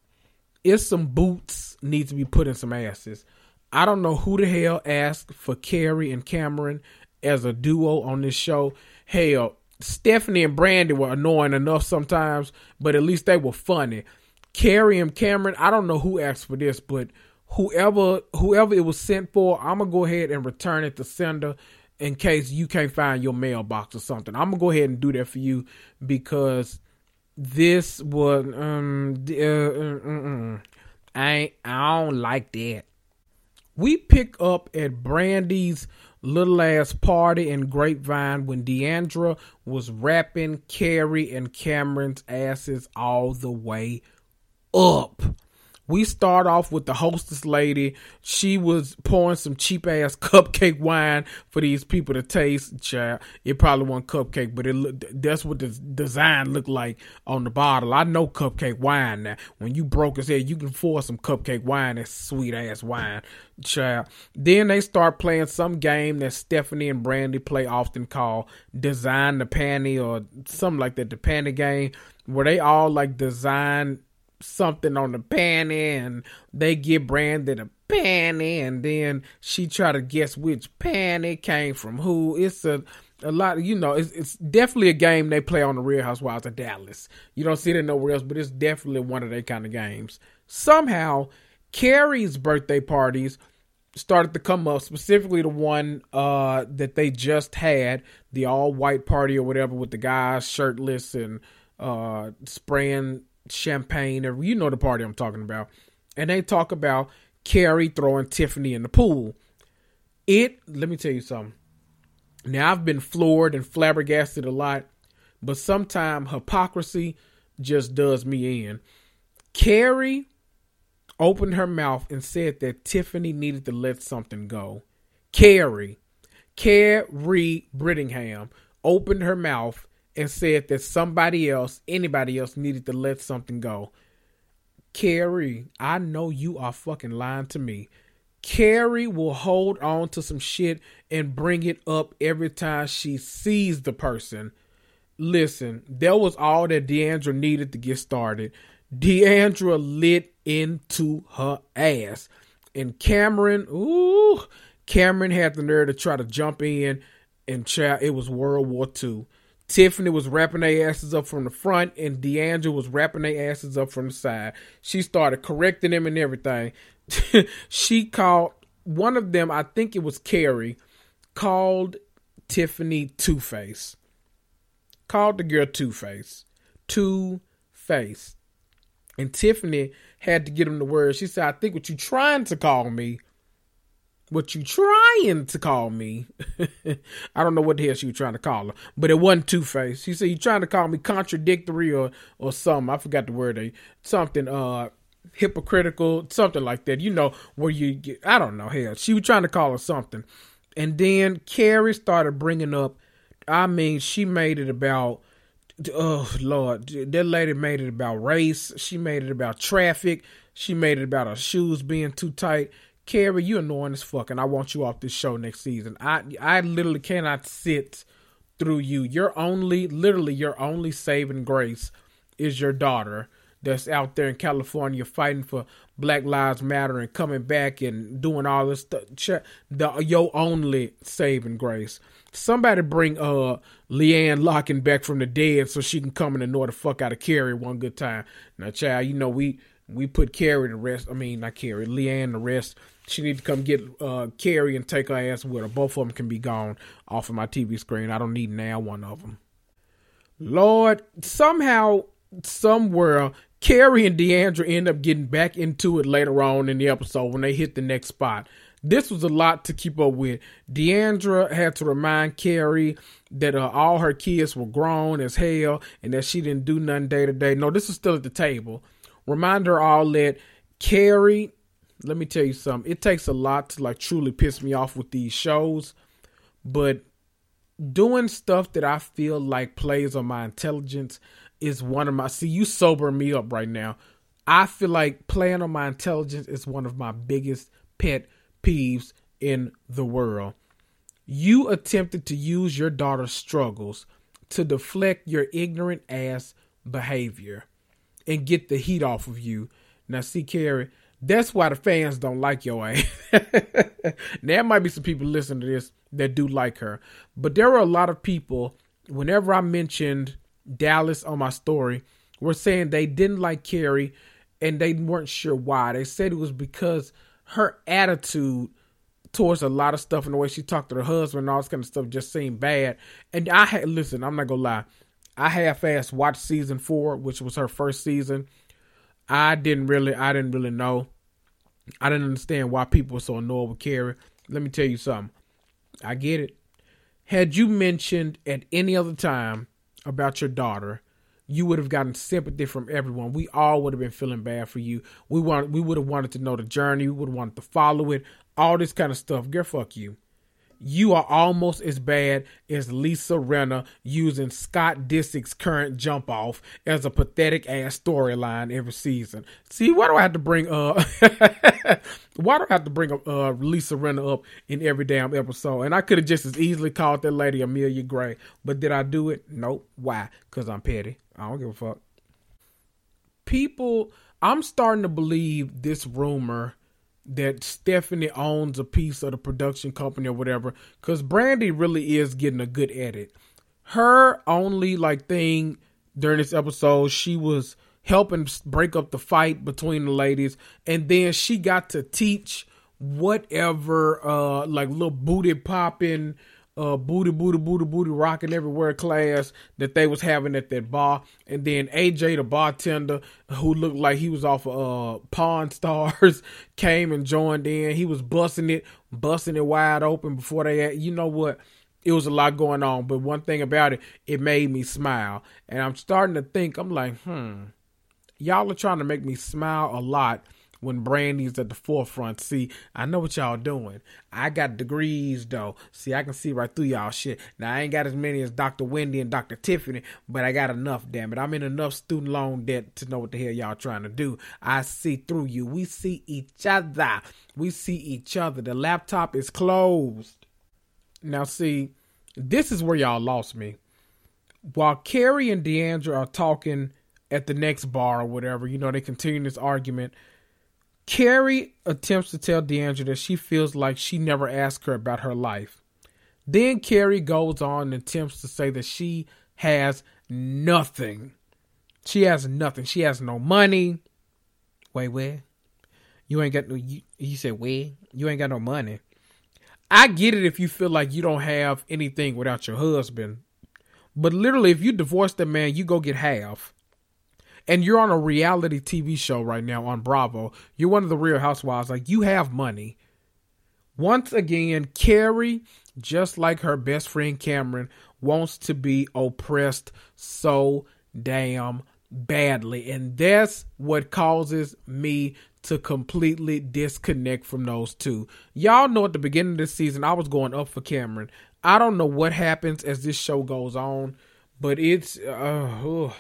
If some boots need to be put in some asses. I don't know who the hell asked for Kary and Kameron as a duo on this show. Hell, Stephanie and Brandi were annoying enough sometimes, but at least they were funny. Kary and Kameron, I don't know who asked for this, but whoever whoever it was sent for, I'm gonna go ahead and return it to sender in case you can't find your mailbox or something. I'm gonna go ahead and do that for you because this was um uh, uh, uh, I I don't like that. We pick up at Brandi's little ass party in Grapevine when D'Andra was rapping Kary and Kameron's asses all the way up. We start off with the hostess lady. She was pouring some cheap ass cupcake wine for these people to taste. Child, it probably wasn't cupcake, but it looked, that's what the design looked like on the bottle. I know cupcake wine now. When you broke his head, you can pour some cupcake wine. That's sweet ass wine, child. Then they start playing some game that Stephanie and Brandi play often called Design the Panty or something like that. The panty game where they all like design something on the panty and they get branded a panty and then she try to guess which panty came from who. It's a a lot, you know, it's, it's definitely a game they play on the Real Housewives of Dallas. You don't see it nowhere else, but it's definitely one of their kind of games. Somehow, Kary's birthday parties started to come up, specifically the one uh, that they just had, the all white party or whatever, with the guys shirtless and uh, spraying champagne. or You know the party I'm talking about. And they talk about Kary throwing Tiffany in the pool. It, let me tell you something. Now, I've been floored and flabbergasted a lot, but sometimes hypocrisy just does me in. Kary opened her mouth and said that Tiffany needed to let something go. Kary, Kary Brittingham, opened her mouth and said that somebody else, anybody else, needed to let something go. Kary, I know you are fucking lying to me. Kary will hold on to some shit and bring it up every time she sees the person. Listen, that was all that D'Andra needed to get started. D'Andra lit into her ass. And Kameron, ooh, Kameron had the nerve to try to jump in and chat. It was World War II. Tiffany was wrapping their asses up from the front, and D'Andra was wrapping their asses up from the side. She started correcting them and everything. she called one of them, I think it was Kary, called Tiffany Two Face. Called the girl Two Face. Two Face. And Tiffany had to get him the word. She said, I think what you trying to call me what you trying to call me. I don't know what the hell she was trying to call her, but it wasn't Two Face. She said you trying to call me contradictory or or something. I forgot the word. Something uh hypocritical, something like that. You know where you get. I don't know. Hell, she was trying to call her something, and then Kary started bringing up. I mean, she made it about. Oh Lord, that lady made it about race. She made it about traffic. She made it about her shoes being too tight Kary, you annoying as fuck, and I want you off this show next season. I I literally cannot sit through you. Your only, literally, your only saving grace is your daughter that's out there in California fighting for Black Lives Matter and coming back and doing all this stuff. The your only saving grace. Somebody bring uh LeeAnne Locken back from the dead so she can come and annoy the fuck out of Kary one good time. Now, child, you know we we put Kary to rest. I mean, not Kary, LeeAnne to rest she need to come get uh, Kary and take her ass with her. Both of them can be gone off of my TV screen. I don't need now one of them. Lord, somehow, somewhere, Kary and D'Andra end up getting back into it later on in the episode when they hit the next spot. This was a lot to keep up with. D'Andra had to remind Kary that uh, all her kids were grown as hell and that she didn't do nothing day to day. No, this is still at the table. Remind her all that Kary let me tell you something. It takes a lot to like truly piss me off with these shows, but doing stuff that I feel like plays on my intelligence is one of my. See, you sober me up right now. I feel like playing on my intelligence is one of my biggest pet peeves in the world. You attempted to use your daughter's struggles to deflect your ignorant ass behavior and get the heat off of you. Now, see, Kary, that's why the fans don't like your ass. there might be some people listening to this that do like her, but there were a lot of people. Whenever I mentioned Dallas on my story, were saying they didn't like Kary, and they weren't sure why. They said it was because her attitude towards a lot of stuff and the way she talked to her husband and all this kind of stuff just seemed bad. And I had listen, I'm not gonna lie, I half-assed watched season four, which was her first season I didn't really, I didn't really know. I didn't understand why people were so annoyed with Kary. Let me tell you something. I get it. Had you mentioned at any other time about your daughter, you would have gotten sympathy from everyone. We all would have been feeling bad for you. We want, we would have wanted to know the journey. We would have wanted to follow it. All this kind of stuff. Girl, fuck you you are almost as bad as Lisa Rinna using Scott Disick's current jump off as a pathetic ass storyline every season. See, why do I have to bring uh why do I have to bring uh Lisa Rinna up in every damn episode? And I could have just as easily called that lady Amelia Gray, but did I do it? Nope. Why? Because I'm petty. I don't give a fuck. People, I'm starting to believe this rumor that Stephanie owns a piece of the production company or whatever, because Brandi really is getting a good edit. Her only like thing during this episode, she was helping break up the fight between the ladies, and then she got to teach whatever, uh, like little booty popping, uh, booty, booty, booty, booty rocking everywhere class that they was having at that bar. And then AJ, the bartender, who looked like he was off of uh, Pawn Stars, came and joined in. He was busting it, busting it wide open before they, had, you know what? It was a lot going on. But one thing about it, it made me smile. And I'm starting to think, I'm like, hmm, y'all are trying to make me smile a lot when Brandi's at the forefront. See, I know what y'all doing. I got degrees though. See, I can see right through y'all shit. Now I ain't got as many as Dr. Wendy and Dr. Tiffany, but I got enough, damn it. I'm in enough student loan debt to know what the hell y'all trying to do. I see through you. We see each other. We see each other. The laptop is closed. Now see, this is where y'all lost me. While Kary and D'Andra are talking at the next bar or whatever, you know, they continue this argument Kary attempts to tell D'Andra that she feels like she never asked her about her life. Then Kary goes on and attempts to say that she has nothing. She has nothing. She has no money. Wait, where? You ain't got no. You, you said where? You ain't got no money. I get it if you feel like you don't have anything without your husband, but literally, if you divorce the man, you go get half and you're on a reality TV show right now on Bravo. You're one of the real housewives. Like you have money. Once again, Kary, just like her best friend Kameron, wants to be oppressed so damn badly. And that's what causes me to completely disconnect from those two. Y'all know at the beginning of this season, I was going up for Kameron. I don't know what happens as this show goes on, but it's uh,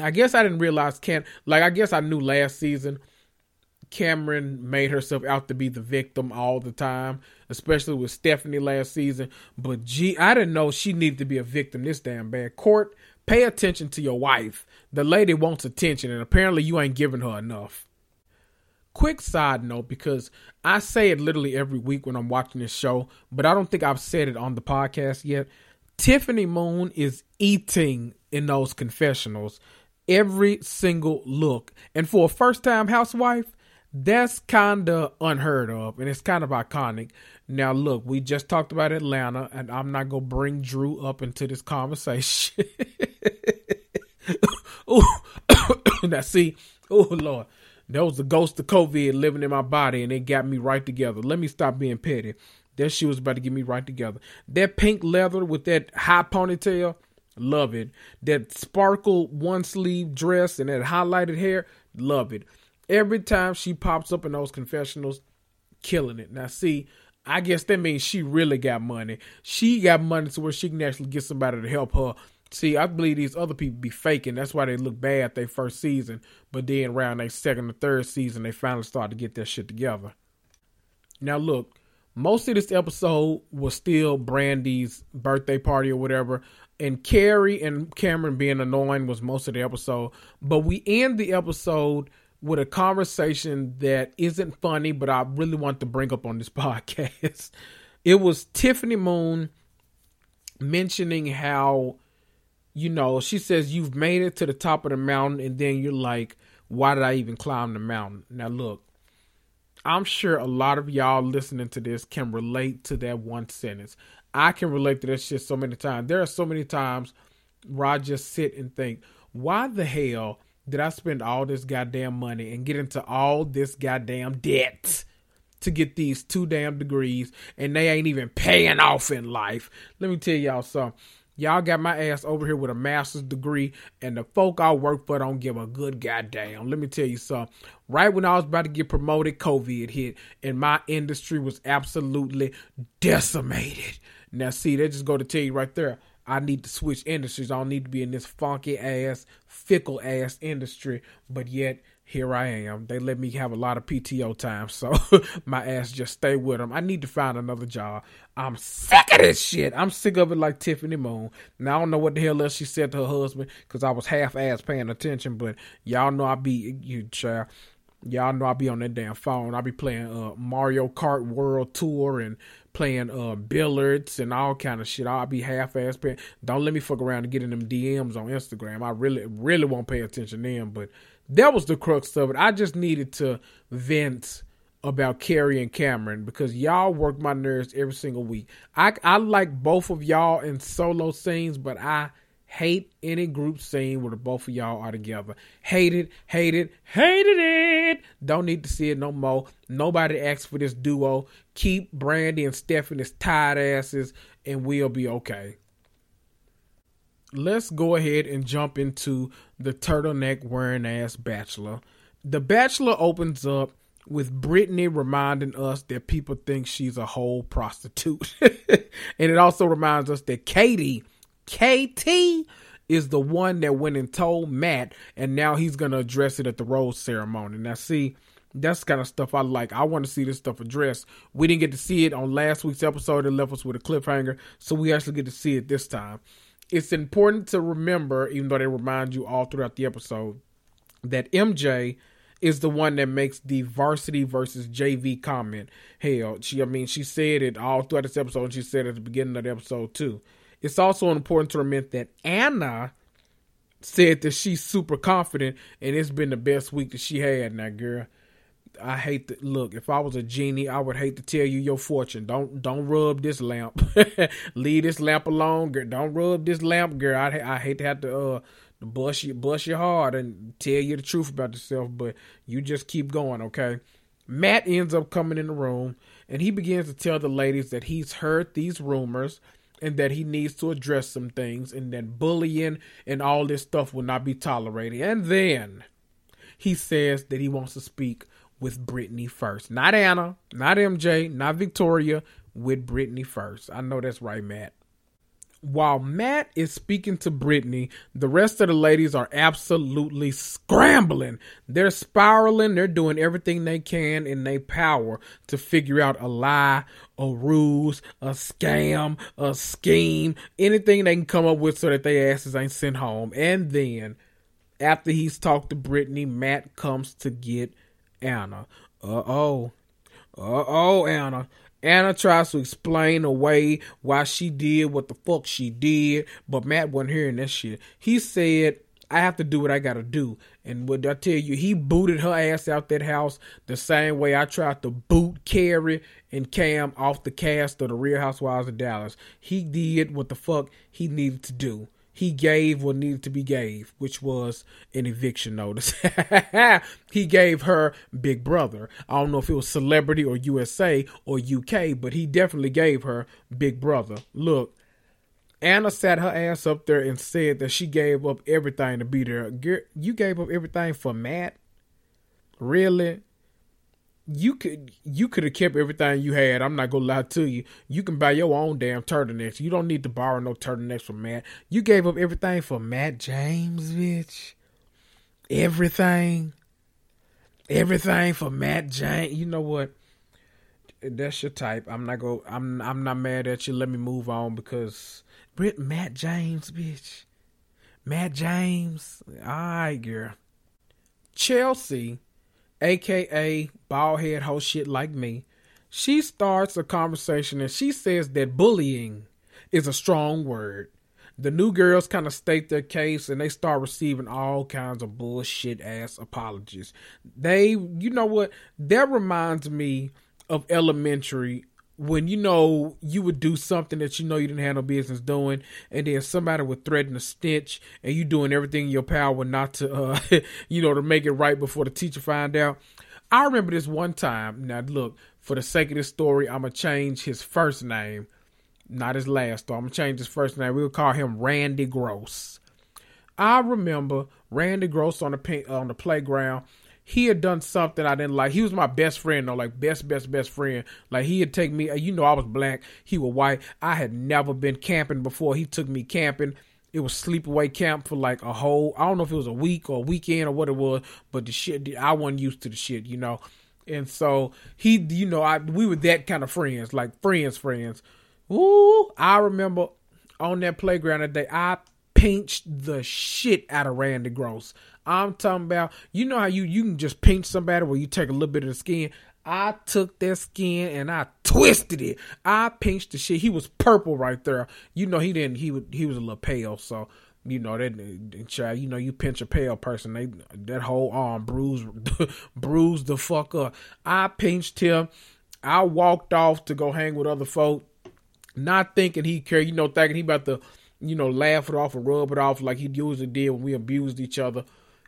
I guess I didn't realize Cam like I guess I knew last season Kameron made herself out to be the victim all the time, especially with Stephanie last season. But gee, I didn't know she needed to be a victim this damn bad. Court, pay attention to your wife. The lady wants attention, and apparently you ain't giving her enough. Quick side note, because I say it literally every week when I'm watching this show, but I don't think I've said it on the podcast yet. Tiffany Moon is eating in those confessionals every single look. And for a first time housewife, that's kind of unheard of and it's kind of iconic. Now, look, we just talked about Atlanta, and I'm not going to bring Drew up into this conversation. oh, now see, oh, Lord. That was the ghost of COVID living in my body, and it got me right together. Let me stop being petty. That shit was about to get me right together. That pink leather with that high ponytail, Love it. That sparkle one sleeve dress and that highlighted hair, love it. Every time she pops up in those confessionals, killing it. Now, see, I guess that means she really got money. She got money to where she can actually get somebody to help her. See, I believe these other people be faking. That's why they look bad their first season, but then around their second or third season, they finally start to get their shit together. Now, look, most of this episode was still Brandi's birthday party or whatever and Kary and Kameron being annoying was most of the episode. But we end the episode with a conversation that isn't funny, but I really want to bring up on this podcast. It was Tiffany Moon mentioning how, you know, she says you've made it to the top of the mountain, and then you're like, why did I even climb the mountain? Now, look, I'm sure a lot of y'all listening to this can relate to that one sentence. I can relate to that shit so many times. There are so many times where I just sit and think, why the hell did I spend all this goddamn money and get into all this goddamn debt to get these two damn degrees and they ain't even paying off in life? Let me tell y'all something. Y'all got my ass over here with a master's degree, and the folk I work for don't give a good goddamn. Let me tell you something. Right when I was about to get promoted, COVID hit, and my industry was absolutely decimated. Now, see, they just go to tell you right there. I need to switch industries. I don't need to be in this funky ass, fickle ass industry. But yet, here I am. They let me have a lot of PTO time, so my ass just stay with them. I need to find another job. I'm sick of this shit. I'm sick of it like Tiffany Moon. Now I don't know what the hell else she said to her husband because I was half ass paying attention, but y'all know I be you child. Y'all know I be on that damn phone. I be playing uh, Mario Kart World Tour and playing uh, billiards and all kind of shit. I'll be half ass paying. Don't let me fuck around and get in them DMs on Instagram. I really, really won't pay attention to them. But that was the crux of it. I just needed to vent about Kary and Kameron because y'all work my nerves every single week. I I like both of y'all in solo scenes, but I hate any group scene where the both of y'all are together. Hate it, hate it, hated it. Don't need to see it no more. Nobody asked for this duo. Keep Brandi and Stephanie's tired asses, and we'll be okay. Let's go ahead and jump into the turtleneck wearing ass bachelor. The bachelor opens up with Brittany reminding us that people think she's a whole prostitute. and it also reminds us that Katie, KT, is the one that went and told Matt, and now he's going to address it at the rose ceremony. Now, see, that's kind of stuff I like. I want to see this stuff addressed. We didn't get to see it on last week's episode. It left us with a cliffhanger, so we actually get to see it this time. It's important to remember, even though they remind you all throughout the episode, that MJ is the one that makes the varsity versus JV comment. Hell, she I mean she said it all throughout this episode and she said it at the beginning of the episode too. It's also important to remember that Anna said that she's super confident and it's been the best week that she had now, girl. I hate to look. If I was a genie, I would hate to tell you your fortune. Don't don't rub this lamp. Leave this lamp alone, girl. Don't rub this lamp, girl. I I hate to have to uh bust you bust your heart and tell you the truth about yourself, but you just keep going, okay? Matt ends up coming in the room and he begins to tell the ladies that he's heard these rumors and that he needs to address some things and that bullying and all this stuff will not be tolerated. And then he says that he wants to speak with Brittany first. Not Anna, not MJ, not Victoria, with Brittany first. I know that's right, Matt while Matt is speaking to Brittany, the rest of the ladies are absolutely scrambling. They're spiraling. They're doing everything they can in their power to figure out a lie, a ruse, a scam, a scheme, anything they can come up with so that their asses ain't sent home. And then, after he's talked to Brittany, Matt comes to get Anna. Uh oh. Uh oh, Anna. Anna tries to explain away why she did what the fuck she did, but Matt wasn't hearing that shit. He said, I have to do what I gotta do. And what I tell you, he booted her ass out that house the same way I tried to boot Kary and Cam off the cast of the Real Housewives of Dallas. He did what the fuck he needed to do he gave what needed to be gave, which was an eviction notice. he gave her Big Brother. I don't know if it was Celebrity or USA or UK, but he definitely gave her Big Brother. Look, Anna sat her ass up there and said that she gave up everything to be there. You gave up everything for Matt? Really? You could you could have kept everything you had. I'm not gonna lie to you. You can buy your own damn turtlenecks. You don't need to borrow no turtlenecks from Matt. You gave up everything for Matt James, bitch. Everything. Everything for Matt James. You know what? That's your type. I'm not go I'm I'm not mad at you. Let me move on because Brit Matt James, bitch. Matt James. Alright, girl. Chelsea aka baldhead hoe shit like me, she starts a conversation and she says that bullying is a strong word. The new girls kind of state their case and they start receiving all kinds of bullshit ass apologies. They, you know what? That reminds me of elementary when you know you would do something that you know you didn't have no business doing, and then somebody would threaten a stench, and you doing everything in your power not to, uh, you know, to make it right before the teacher find out. I remember this one time. Now, look, for the sake of this story, I'm gonna change his first name, not his last. Though I'm gonna change his first name. We'll call him Randy Gross. I remember Randy Gross on the on the playground he had done something I didn't like. He was my best friend though, like best, best, best friend. Like he had take me. You know, I was black. He was white. I had never been camping before. He took me camping. It was sleepaway camp for like a whole. I don't know if it was a week or a weekend or what it was, but the shit I wasn't used to the shit, you know. And so he, you know, I we were that kind of friends, like friends, friends. Ooh, I remember on that playground that day, I pinched the shit out of Randy Gross. I'm talking about, you know how you you can just pinch somebody where you take a little bit of the skin. I took that skin and I twisted it. I pinched the shit. He was purple right there. You know he didn't. He would. He was a little pale. So you know that child, you know you pinch a pale person, they that whole arm bruised, bruised the fuck up. I pinched him. I walked off to go hang with other folk, not thinking he cared, you know, thinking he about to, you know, laugh it off or rub it off like he usually did when we abused each other.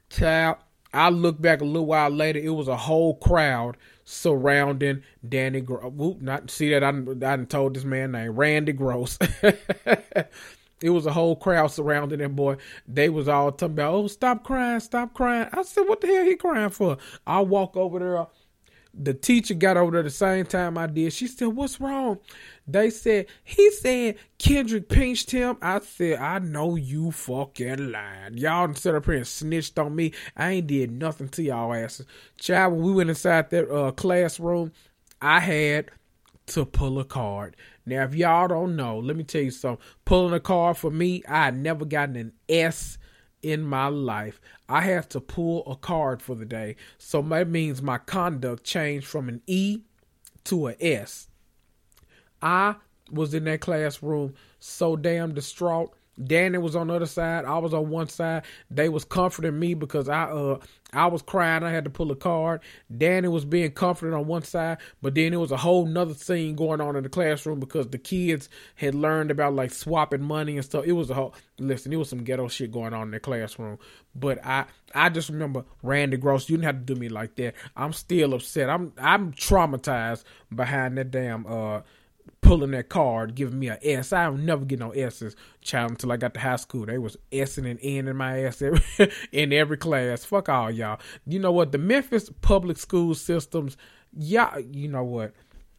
Child, I look back a little while later, it was a whole crowd surrounding Danny Gross. Not see that I I told this man named Randy Gross. it was a whole crowd surrounding that boy. They was all talking about, "Oh, stop crying, stop crying." I said, "What the hell he crying for?" I walk over there. The teacher got over there the same time I did. She said, "What's wrong?" They said he said Kendrick pinched him. I said, "I know you fucking lied. Y'all up here and snitched on me. I ain't did nothing to y'all asses." Child, when we went inside that uh, classroom, I had to pull a card. Now, if y'all don't know, let me tell you something. Pulling a card for me, I never gotten an S in my life. I have to pull a card for the day. So that means my conduct changed from an E to a S. I was in that classroom so damn distraught Danny was on the other side. I was on one side. They was comforting me because I uh I was crying. I had to pull a card. Danny was being comforted on one side, but then there was a whole nother scene going on in the classroom because the kids had learned about like swapping money and stuff. It was a whole listen. It was some ghetto shit going on in the classroom. But I I just remember Randy Gross. You didn't have to do me like that. I'm still upset. I'm I'm traumatized behind that damn uh pulling that card, giving me an S. I don't never get no S's, child, until I got to high school. They was S'ing and N in my ass every, in every class. Fuck all y'all. You know what? The Memphis public school systems, y'all, you know what?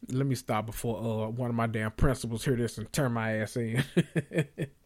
Let me stop before uh one of my damn principals hear this and turn my ass in.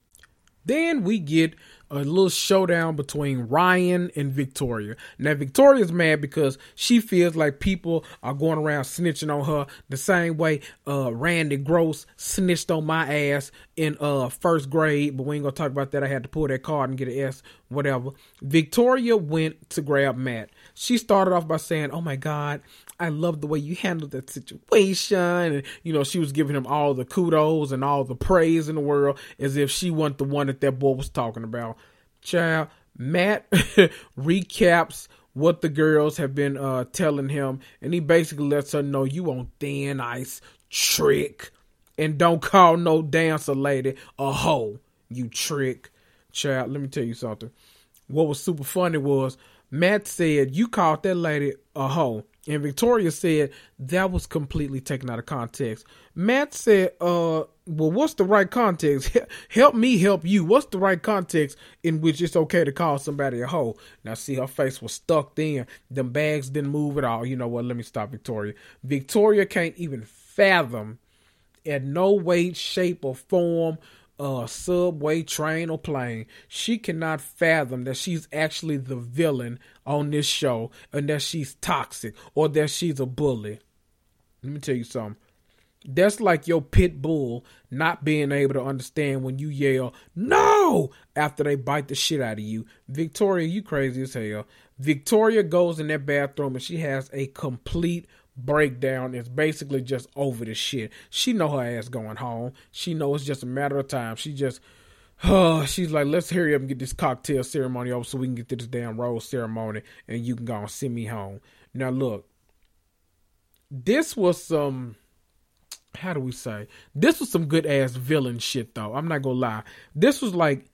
Then we get a little showdown between Ryan and Victoria. Now Victoria's mad because she feels like people are going around snitching on her the same way uh, Randy Gross snitched on my ass in uh, first grade, but we ain't gonna talk about that. I had to pull that card and get an S, whatever. Victoria went to grab Matt. She started off by saying, "Oh my God, I love the way you handled that situation. And, you know, she was giving him all the kudos and all the praise in the world as if she wasn't the one that that boy was talking about. Child, Matt recaps what the girls have been uh, telling him, and he basically lets her know you on thin ice, trick, and don't call no dancer lady a hoe, you trick. Child, let me tell you something. What was super funny was Matt said, You called that lady a hoe. And Victoria said that was completely taken out of context. Matt said, uh, well, what's the right context? help me help you. What's the right context in which it's okay to call somebody a hoe? Now, see, her face was stuck in. Them bags didn't move at all. You know what? Let me stop Victoria. Victoria can't even fathom in no way, shape, or form uh, subway, train, or plane, she cannot fathom that she's actually the villain on this show and that she's toxic or that she's a bully. Let me tell you something. That's like your pit bull not being able to understand when you yell, no, after they bite the shit out of you. Victoria, you crazy as hell. Victoria goes in that bathroom and she has a complete breakdown is basically just over the shit. She know her ass going home. She know it's just a matter of time. She just uh, she's like, let's hurry up and get this cocktail ceremony over so we can get to this damn rose ceremony and you can go and send me home. Now look, this was some how do we say? This was some good ass villain shit though. I'm not gonna lie. This was like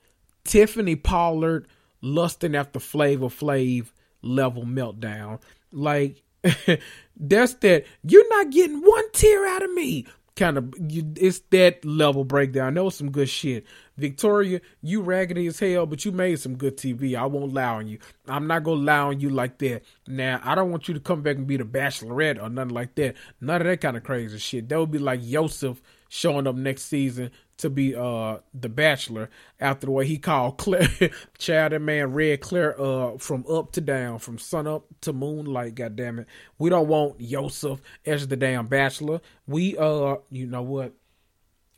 Tiffany Pollard lusting after Flavor Flav level meltdown. Like that's that you're not getting one tear out of me. Kind of it's that level breakdown. That was some good shit. Victoria you raggedy as hell but you made some good tv i won't lie on you. I'm not gonna lie on you like that. Now i don't want you to come back and be the bachelorette or nothing like that. None of that kind of crazy shit. That would be like joseph showing up next season to be uh the bachelor after the way he called Claire child that man read Claire uh from up to down, from sun up to moonlight, god damn it. We don't want Yosef as the damn bachelor. We uh you know what?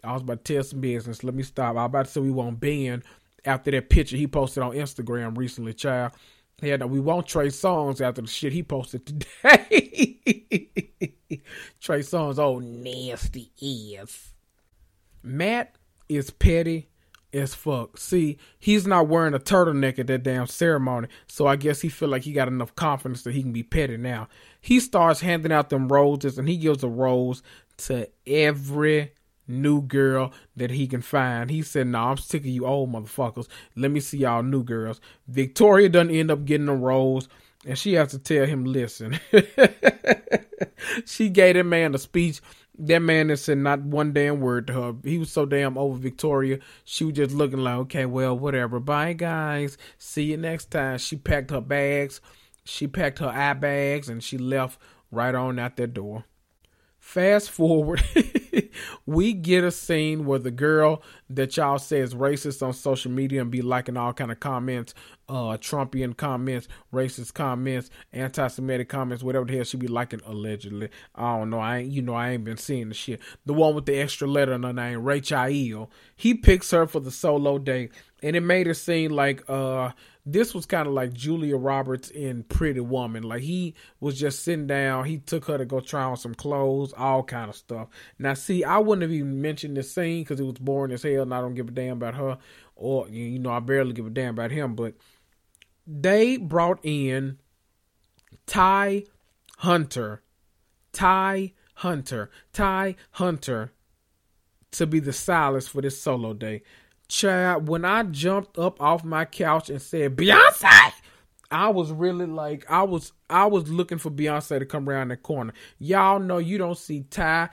I was about to tell some business. Let me stop. I was about to say we want Ben after that picture he posted on Instagram recently, child. Yeah, no, we want Trey Songz after the shit he posted today. Trey Songz, oh nasty ass. Matt is petty as fuck. See, he's not wearing a turtleneck at that damn ceremony, so I guess he feel like he got enough confidence that he can be petty now. He starts handing out them roses, and he gives a rose to every new girl that he can find. He said, "No, nah, I'm sick of you old motherfuckers. Let me see y'all new girls." Victoria doesn't end up getting a rose, and she has to tell him, "Listen." she gave that man a speech that man that said not one damn word to her. He was so damn over Victoria. She was just looking like, okay, well, whatever. Bye, guys. See you next time. She packed her bags. She packed her eye bags and she left right on out that door. Fast forward, we get a scene where the girl that y'all say is racist on social media and be liking all kind of comments, uh, Trumpian comments, racist comments, anti-Semitic comments, whatever the hell she be liking allegedly. I don't know. I ain't, you know, I ain't been seeing the shit. The one with the extra letter in her name, Rachael. He picks her for the solo date, and it made it seem like uh this was kind of like Julia Roberts in Pretty Woman. Like he was just sitting down, he took her to go try on some clothes, all kind of stuff. Now, see, I wouldn't have even mentioned this scene because it was boring as hell, and I don't give a damn about her, or you know, I barely give a damn about him. But they brought in Ty Hunter, Ty Hunter, Ty Hunter to be the stylist for this solo day. Chad, when I jumped up off my couch and said Beyonce, I was really like I was I was looking for Beyonce to come around the corner. Y'all know you don't see Ty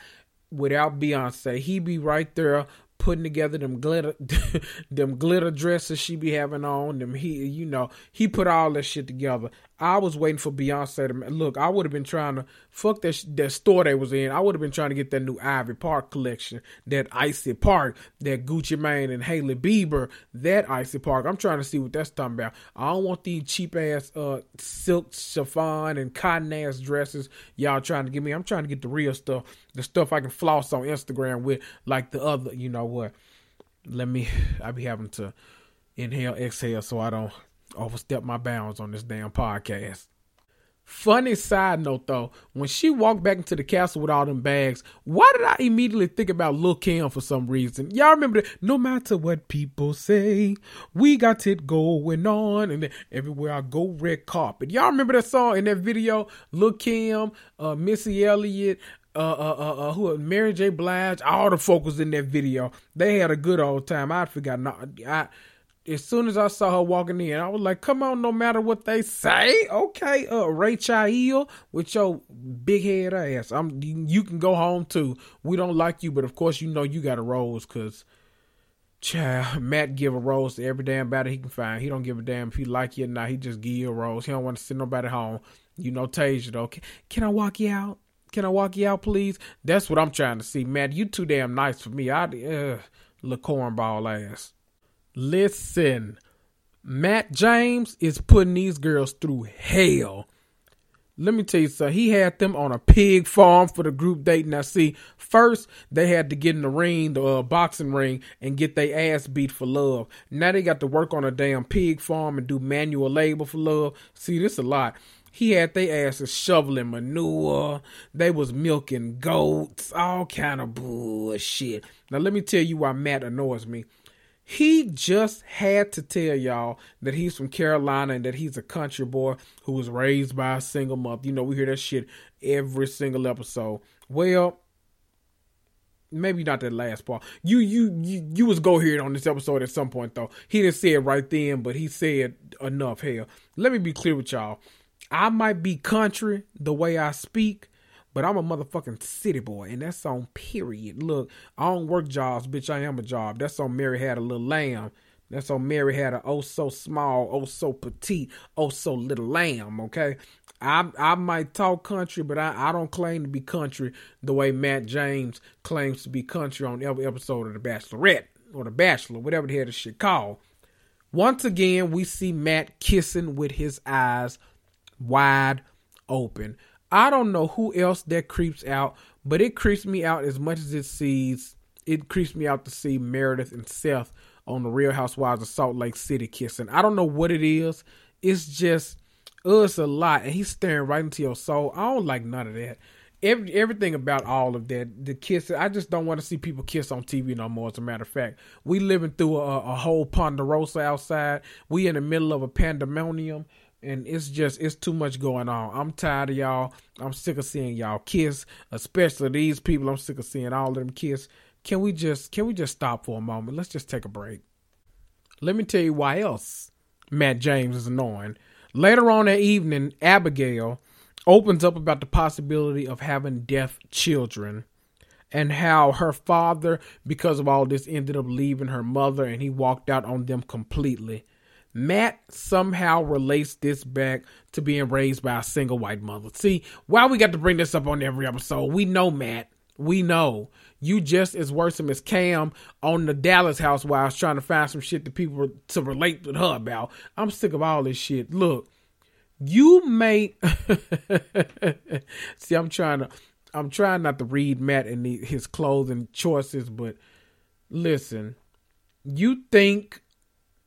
without Beyonce. He be right there putting together them glitter them glitter dresses she be having on them he you know he put all that shit together i was waiting for beyonce to look i would have been trying to fuck that that store they was in i would have been trying to get that new ivy park collection that icy park that gucci mane and Hailey bieber that icy park i'm trying to see what that's talking about i don't want these cheap ass uh silk chiffon and cotton ass dresses y'all trying to give me i'm trying to get the real stuff the stuff i can floss on instagram with like the other you know what? Let me. I be having to inhale, exhale, so I don't overstep my bounds on this damn podcast. Funny side note though, when she walked back into the castle with all them bags, why did I immediately think about Lil Kim for some reason? Y'all remember that? No matter what people say, we got it going on, and everywhere I go, red carpet. Y'all remember that song in that video? Lil Kim, uh, Missy Elliott, uh, uh, uh, uh, who Mary J. Blige, all the folks in that video. They had a good old time. I forgot. Not, I as soon as I saw her walking in, I was like, "Come on, no matter what they say, okay." Uh, Rachael with your big head ass. I'm. You, can go home too. We don't like you, but of course, you know you got a rose because. Child, Matt give a rose to every damn body he can find. He don't give a damn if he like you or not. He just give you a rose. He don't want to send nobody home. You know, Tayshia though. Can, can I walk you out? Can I walk you out, please? That's what I'm trying to see, Matt. You too damn nice for me. I uh, little cornball ass. Listen, Matt James is putting these girls through hell. Let me tell you something. He had them on a pig farm for the group date. Now, see, first they had to get in the ring, the uh, boxing ring, and get their ass beat for love. Now they got to work on a damn pig farm and do manual labor for love. See, this a lot. He had their asses shoveling manure. They was milking goats, all kind of bullshit. Now let me tell you why Matt annoys me. He just had to tell y'all that he's from Carolina and that he's a country boy who was raised by a single mother. You know, we hear that shit every single episode. Well, maybe not that last part. You you you you was go hear it on this episode at some point though. He didn't say it right then, but he said enough. Hell, let me be clear with y'all. I might be country the way I speak, but I'm a motherfucking city boy, and that's on period. Look, I don't work jobs, bitch. I am a job. That's on Mary had a little lamb. That's on Mary had a oh so small, oh so petite, oh so little lamb. Okay, I I might talk country, but I, I don't claim to be country the way Matt James claims to be country on every episode of The Bachelorette or The Bachelor, whatever the hell this shit called. Once again, we see Matt kissing with his eyes wide open. I don't know who else that creeps out, but it creeps me out as much as it sees. It creeps me out to see Meredith and Seth on the Real Housewives of Salt Lake City kissing. I don't know what it is. It's just, uh, it's a lot, and he's staring right into your soul. I don't like none of that. every, everything about all of that, the kiss. I just don't want to see people kiss on TV no more. As a matter of fact, we living through a, a whole ponderosa outside. We in the middle of a pandemonium, and it's just it's too much going on. I'm tired of y'all. I'm sick of seeing y'all kiss, especially these people. I'm sick of seeing all of them kiss. Can we just can we just stop for a moment? Let's just take a break. Let me tell you why else Matt James is annoying. Later on that evening, Abigail opens up about the possibility of having deaf children and how her father, because of all this, ended up leaving her mother and he walked out on them completely. Matt somehow relates this back to being raised by a single white mother. See, why we got to bring this up on every episode? We know Matt. We know you just as worrisome as Cam on the Dallas Housewives trying to find some shit that people to relate with her about. I'm sick of all this shit. Look, you may see. I'm trying to. I'm trying not to read Matt and his clothing choices, but listen, you think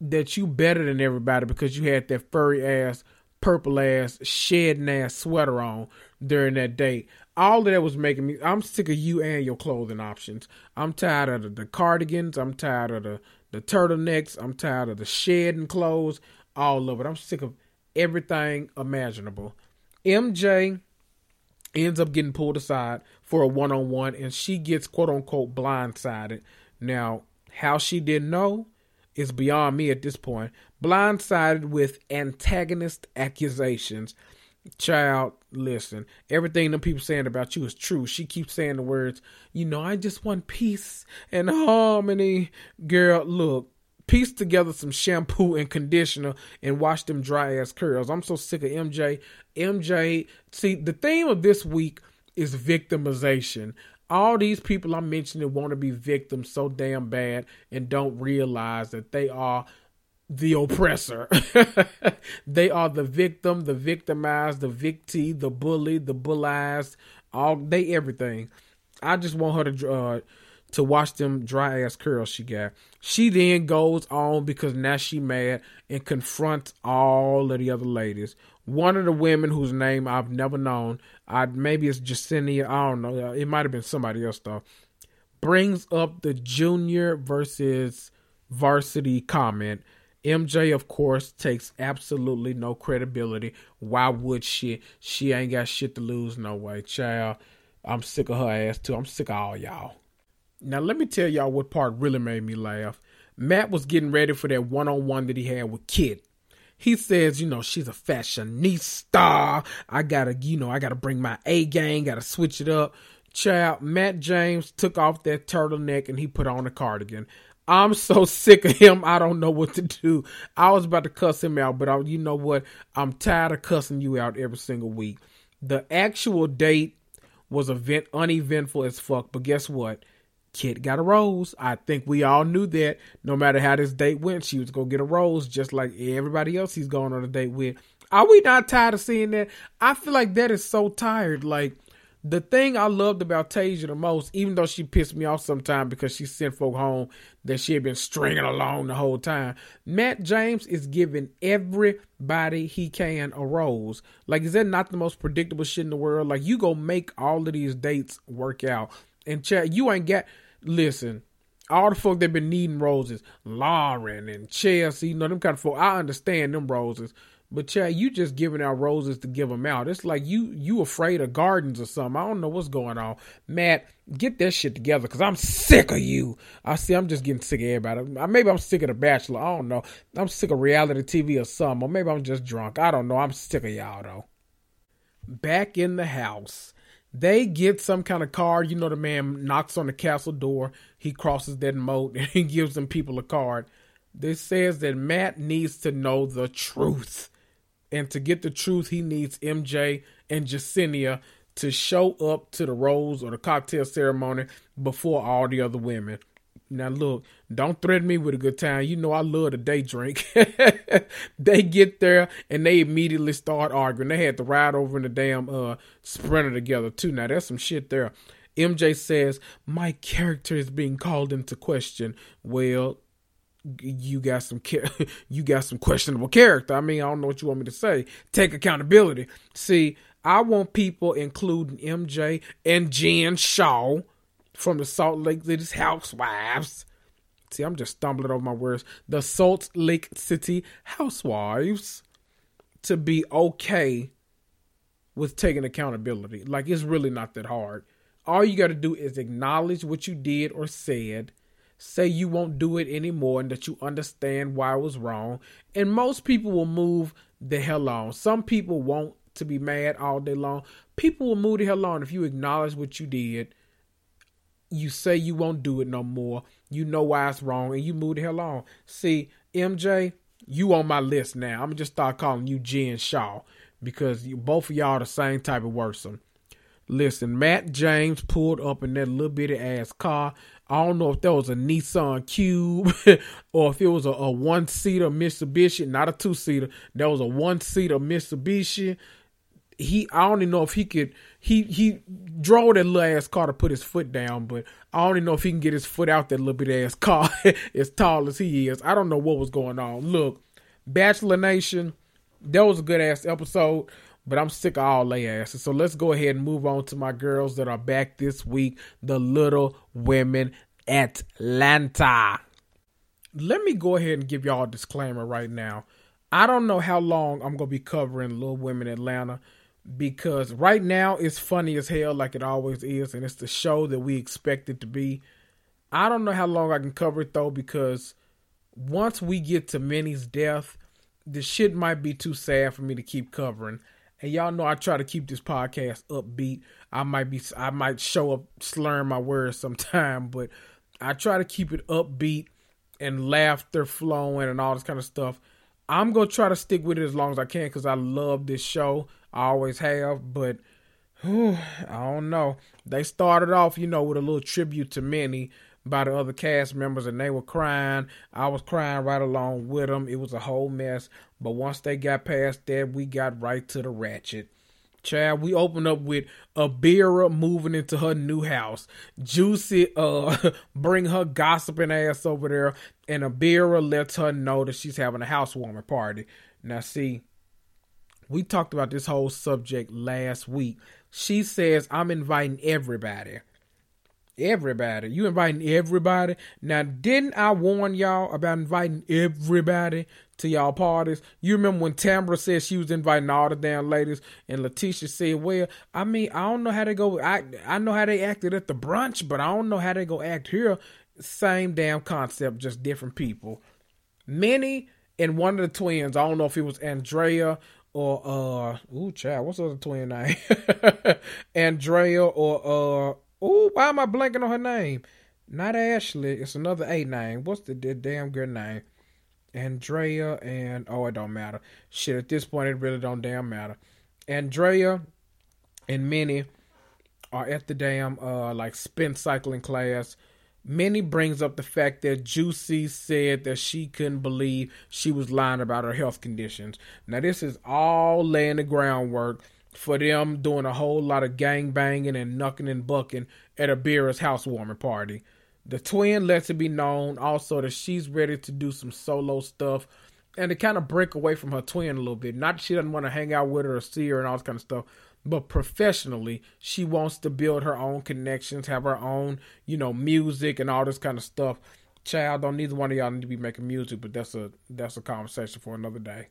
that you better than everybody because you had that furry ass, purple ass, shedding ass sweater on during that date. All of that was making me. I'm sick of you and your clothing options. I'm tired of the, the cardigans. I'm tired of the the turtlenecks. I'm tired of the shedding clothes. All of it. I'm sick of everything imaginable. MJ ends up getting pulled aside for a one on one, and she gets quote unquote blindsided. Now, how she didn't know is beyond me at this point. Blindsided with antagonist accusations. Child, listen, everything the people saying about you is true. She keeps saying the words, you know, I just want peace and harmony. Girl, look, piece together some shampoo and conditioner and wash them dry ass curls. I'm so sick of MJ. MJ, see, the theme of this week is victimization. All these people I'm mentioning want to be victims so damn bad and don't realize that they are the oppressor. they are the victim, the victimized, the victim, the bully, the bullies, all they everything. I just want her to uh, to watch them dry ass curls she got. She then goes on because now she mad and confronts all of the other ladies. One of the women whose name I've never known, I maybe it's Jessenia, I don't know. Uh, it might have been somebody else though. Brings up the junior versus varsity comment. MJ, of course, takes absolutely no credibility. Why would she? She ain't got shit to lose, no way. Child, I'm sick of her ass too. I'm sick of all y'all. Now, let me tell y'all what part really made me laugh. Matt was getting ready for that one on one that he had with Kit. He says, you know, she's a fashionista. I gotta, you know, I gotta bring my A game, gotta switch it up. Child, Matt James took off that turtleneck and he put on a cardigan. I'm so sick of him. I don't know what to do. I was about to cuss him out, but I, you know what? I'm tired of cussing you out every single week. The actual date was event uneventful as fuck, but guess what? Kit got a rose. I think we all knew that no matter how this date went, she was going to get a rose just like everybody else he's going on a date with. Are we not tired of seeing that? I feel like that is so tired. Like, the thing I loved about Tayshia the most, even though she pissed me off sometimes because she sent folk home that she had been stringing along the whole time, Matt James is giving everybody he can a rose. Like, is that not the most predictable shit in the world? Like, you go make all of these dates work out. And Chad, you ain't got listen, all the folk that been needing roses, Lauren and Chelsea, you know, them kind of folk, I understand them roses. But Chad, you just giving out roses to give them out. It's like you you afraid of gardens or something. I don't know what's going on. Matt, get that shit together because I'm sick of you. I see I'm just getting sick of everybody. Maybe I'm sick of The Bachelor. I don't know. I'm sick of reality TV or something. Or maybe I'm just drunk. I don't know. I'm sick of y'all though. Back in the house. They get some kind of card. You know, the man knocks on the castle door. He crosses that moat and he gives them people a card. This says that Matt needs to know the truth. And to get the truth, he needs MJ and Jessenia to show up to the rose or the cocktail ceremony before all the other women. Now look, don't threaten me with a good time. You know I love the day drink. they get there and they immediately start arguing. They had to ride over in the damn uh sprinter together too. Now there's some shit there. MJ says, My character is being called into question. Well, you got some you got some questionable character. I mean, I don't know what you want me to say. Take accountability. See, I want people, including MJ and Jen Shah from the Salt Lake City Housewives. See, I'm just stumbling over my words. The Salt Lake City Housewives to be okay with taking accountability. Like, it's really not that hard. All you got to do is acknowledge what you did or said, say you won't do it anymore, and that you understand why it was wrong. And most people will move the hell on. Some people won't to be mad all day long. People will move the hell on if you acknowledge what you did. You say you won't do it no more. You know why it's wrong, and you move the hell on. See, MJ, you on my list now. I'm gonna just start calling you Jen Shah because you, both of y'all the same type of worsen. Listen, Matt James pulled up in that little bitty ass car. I don't know if that was a Nissan Cube or if it was a, a one seater Mitsubishi, not a two seater. That was a one seater Mitsubishi. He, I don't even know if he could. He he drove that little ass car to put his foot down, but I don't even know if he can get his foot out that little bit ass car as tall as he is. I don't know what was going on. Look, Bachelor Nation, that was a good ass episode but I'm sick of all lay asses. So let's go ahead and move on to my girls that are back this week, the Little Women Atlanta. Let me go ahead and give y'all a disclaimer right now. I don't know how long I'm gonna be covering Little Women Atlanta because right now it's funny as hell, like it always is, and it's the show that we expect it to be. I don't know how long I can cover it though because once we get to Minnie's death, the shit might be too sad for me to keep covering. And y'all know I try to keep this podcast upbeat. I might be I might show up slurring my words sometime, but I try to keep it upbeat and laughter flowing and all this kind of stuff. I'm gonna try to stick with it as long as I can because I love this show. I always have, but whew, I don't know. They started off, you know, with a little tribute to Minnie by the other cast members and they were crying. I was crying right along with them. It was a whole mess. But once they got past that, we got right to the ratchet. Chad, we opened up with Abira moving into her new house. Juicy uh bring her gossiping ass over there, and Abira lets her know that she's having a housewarming party. Now see, we talked about this whole subject last week. She says, I'm inviting everybody. Everybody. You inviting everybody. Now, didn't I warn y'all about inviting everybody to y'all parties? You remember when Tambra said she was inviting all the damn ladies, and Letitia said, "Well, I mean, I don't know how they go. I I know how they acted at the brunch, but I don't know how they go act here. Same damn concept, just different people. Minnie and one of the twins. I don't know if it was Andrea or uh, ooh, child, what's the other twin name? Andrea or uh." Oh, why am I blanking on her name? Not Ashley. It's another A name. What's the, the damn good name? Andrea and oh, it don't matter. Shit, at this point, it really don't damn matter. Andrea and Minnie are at the damn uh like spin cycling class. Minnie brings up the fact that Juicy said that she couldn't believe she was lying about her health conditions. Now this is all laying the groundwork for them doing a whole lot of gang banging and knucking and bucking at a Abira's housewarming party. The twin lets it be known also that she's ready to do some solo stuff and to kind of break away from her twin a little bit. Not that she doesn't want to hang out with her or see her and all this kind of stuff, but professionally, she wants to build her own connections, have her own, you know, music and all this kind of stuff. Child, don't neither one of y'all need to be making music, but that's a that's a conversation for another day.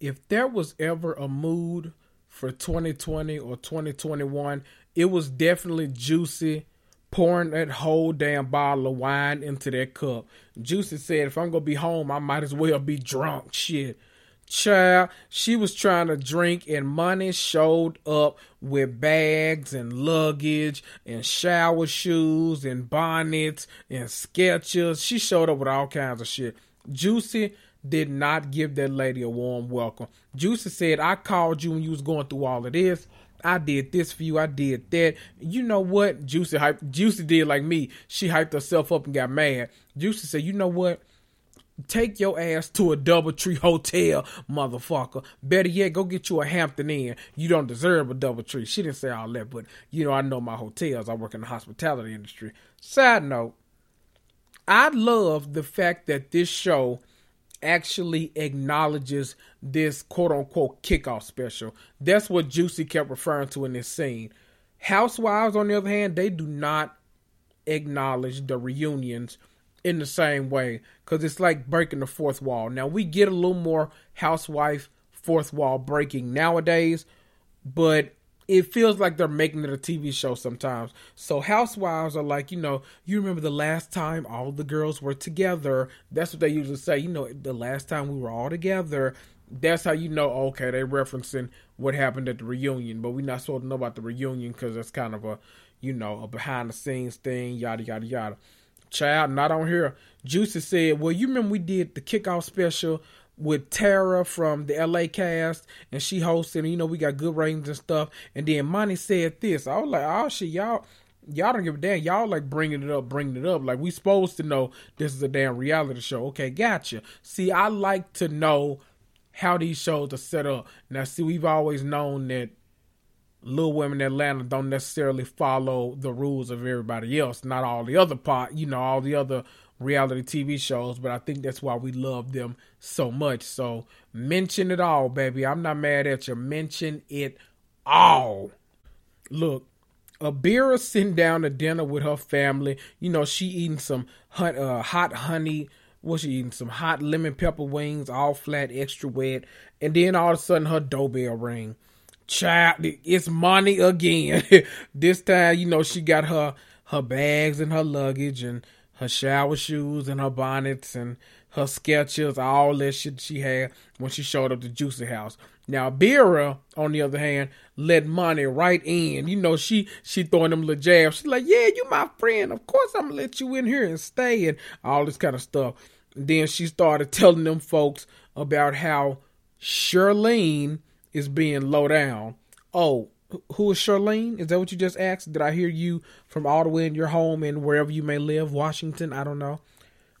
If there was ever a mood for 2020 or 2021, it was definitely Juicy pouring that whole damn bottle of wine into that cup. Juicy said, if I'm gonna be home, I might as well be drunk. Shit. Child, she was trying to drink, and Monie showed up with bags and luggage and shower shoes and bonnets and sketches. She showed up with all kinds of shit. Juicy did not give that lady a warm welcome. Juicy said, I called you when you was going through all of this. I did this for you. I did that. You know what? Juicy. Juicy did like me. She hyped herself up and got mad. Juicy said, "You know what? Take your ass to a DoubleTree hotel, motherfucker. Better yet, go get you a Hampton Inn. You don't deserve a DoubleTree." She didn't say all that, but you know I know my hotels. I work in the hospitality industry. Side note, I love the fact that this show actually acknowledges this quote unquote kickoff special. That's what Juicy kept referring to in this scene. Housewives, on the other hand, they do not acknowledge the reunions in the same way because it's like breaking the fourth wall. Now, we get a little more housewife fourth wall breaking nowadays, but it feels like they're making it a TV show sometimes. So housewives are like, you know, you remember the last time all the girls were together. That's what they usually say. You know, the last time we were all together. That's how you know. Okay, they're referencing what happened at the reunion, but we're not supposed to know about the reunion because that's kind of a, you know, a behind the scenes thing. Yada yada yada. Child, not on here. Juicy said, "Well, you remember we did the kickoff special." with Tara from the LA cast, and she hosted. you know, we got good ratings and stuff. And then Monty said this. I was like, oh shit, y'all. Y'all don't give a damn. Y'all like bringing it up, bringing it up. Like we supposed to know this is a damn reality show. Okay, gotcha. See, I like to know how these shows are set up. Now, see, we've always known that Little Women in Atlanta don't necessarily follow the rules of everybody else. Not all the other part, you know, all the other reality TV shows, but I think that's why we love them so much. So mention it all, baby. I'm not mad at you. Mention it all. Look, Abira sitting down to dinner with her family. You know, she eating some hot, uh, hot honey. Was she eating some hot lemon pepper wings, all flat, extra wet? And then all of a sudden, her doorbell ring. Child, it's Monie again. this time, you know, she got her her bags and her luggage, and her shower shoes and her bonnets and her sketches, all that shit she had when she showed up to Juicy House. Now Bira, on the other hand, let money right in. You know, she she throwing them little jabs. She's like, "Yeah, you my friend. Of course I'm gonna let you in here and stay and all this kind of stuff." Then she started telling them folks about how Charlene is being low down. Oh, who is Charlene? Is that what you just asked? Did I hear you from all the way in your home and wherever you may live, Washington? I don't know.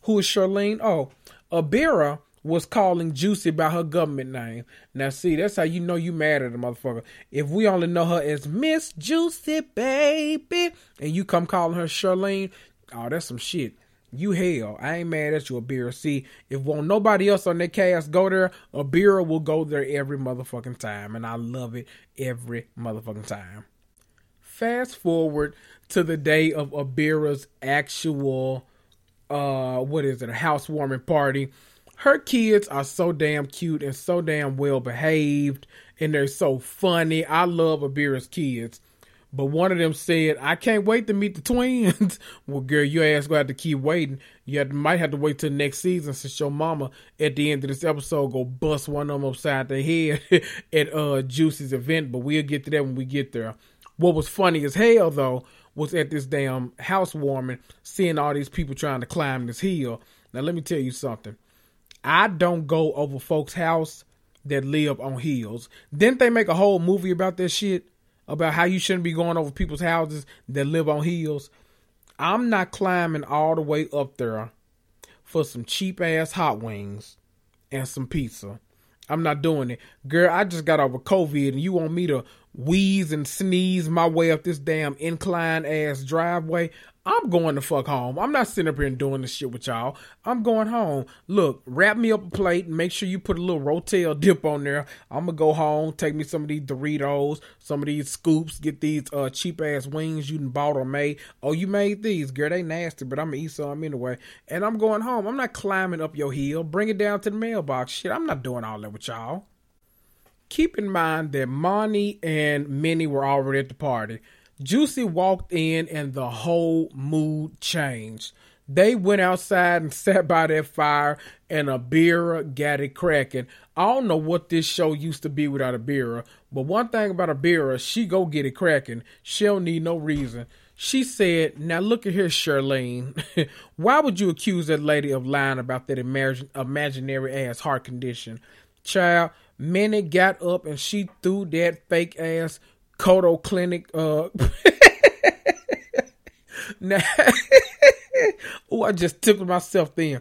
Who is Charlene? Oh, Abira was calling Juicy by her government name. Now, see, that's how you know you mad at the motherfucker. If we only know her as Miss Juicy Baby, and you come calling her Charlene, oh, that's some shit you hell. I ain't mad at you, Abira. See, if won't nobody else on that cast go there, Abira will go there every motherfucking time. And I love it every motherfucking time. Fast forward to the day of Abira's actual uh what is it, a housewarming party. Her kids are so damn cute and so damn well behaved and they're so funny. I love Abira's kids. But one of them said, I can't wait to meet the twins. well, girl, your ass gonna have to keep waiting. You have, might have to wait till next season since your mama at the end of this episode go bust one of them upside the head at uh Juicy's event. But we'll get to that when we get there. What was funny as hell though was at this damn housewarming, seeing all these people trying to climb this hill. Now let me tell you something. I don't go over folks' house that live on hills. Didn't they make a whole movie about this shit? About how you shouldn't be going over people's houses that live on hills. I'm not climbing all the way up there for some cheap ass hot wings and some pizza. I'm not doing it. Girl, I just got over COVID and you want me to wheeze and sneeze my way up this damn incline ass driveway. I'm going to fuck home. I'm not sitting up here and doing this shit with y'all. I'm going home. Look, wrap me up a plate and make sure you put a little Rotel dip on there. I'm gonna go home, take me some of these Doritos, some of these scoops, get these uh, cheap ass wings you bought or made. Oh, you made these, girl. They nasty, but I'm gonna eat some anyway. And I'm going home. I'm not climbing up your hill. Bring it down to the mailbox. Shit, I'm not doing all that with y'all. Keep in mind that Monty and Minnie were already at the party. Juicy walked in and the whole mood changed. They went outside and sat by that fire, and Abira got it cracking. I don't know what this show used to be without Abira, but one thing about Abira, she go get it cracking. She don't need no reason. She said, "Now look at here, Charlene. Why would you accuse that lady of lying about that imagine, imaginary ass heart condition, child?" Minnie got up and she threw that fake ass Kodo Clinic. Uh, now, oh, I just took myself then.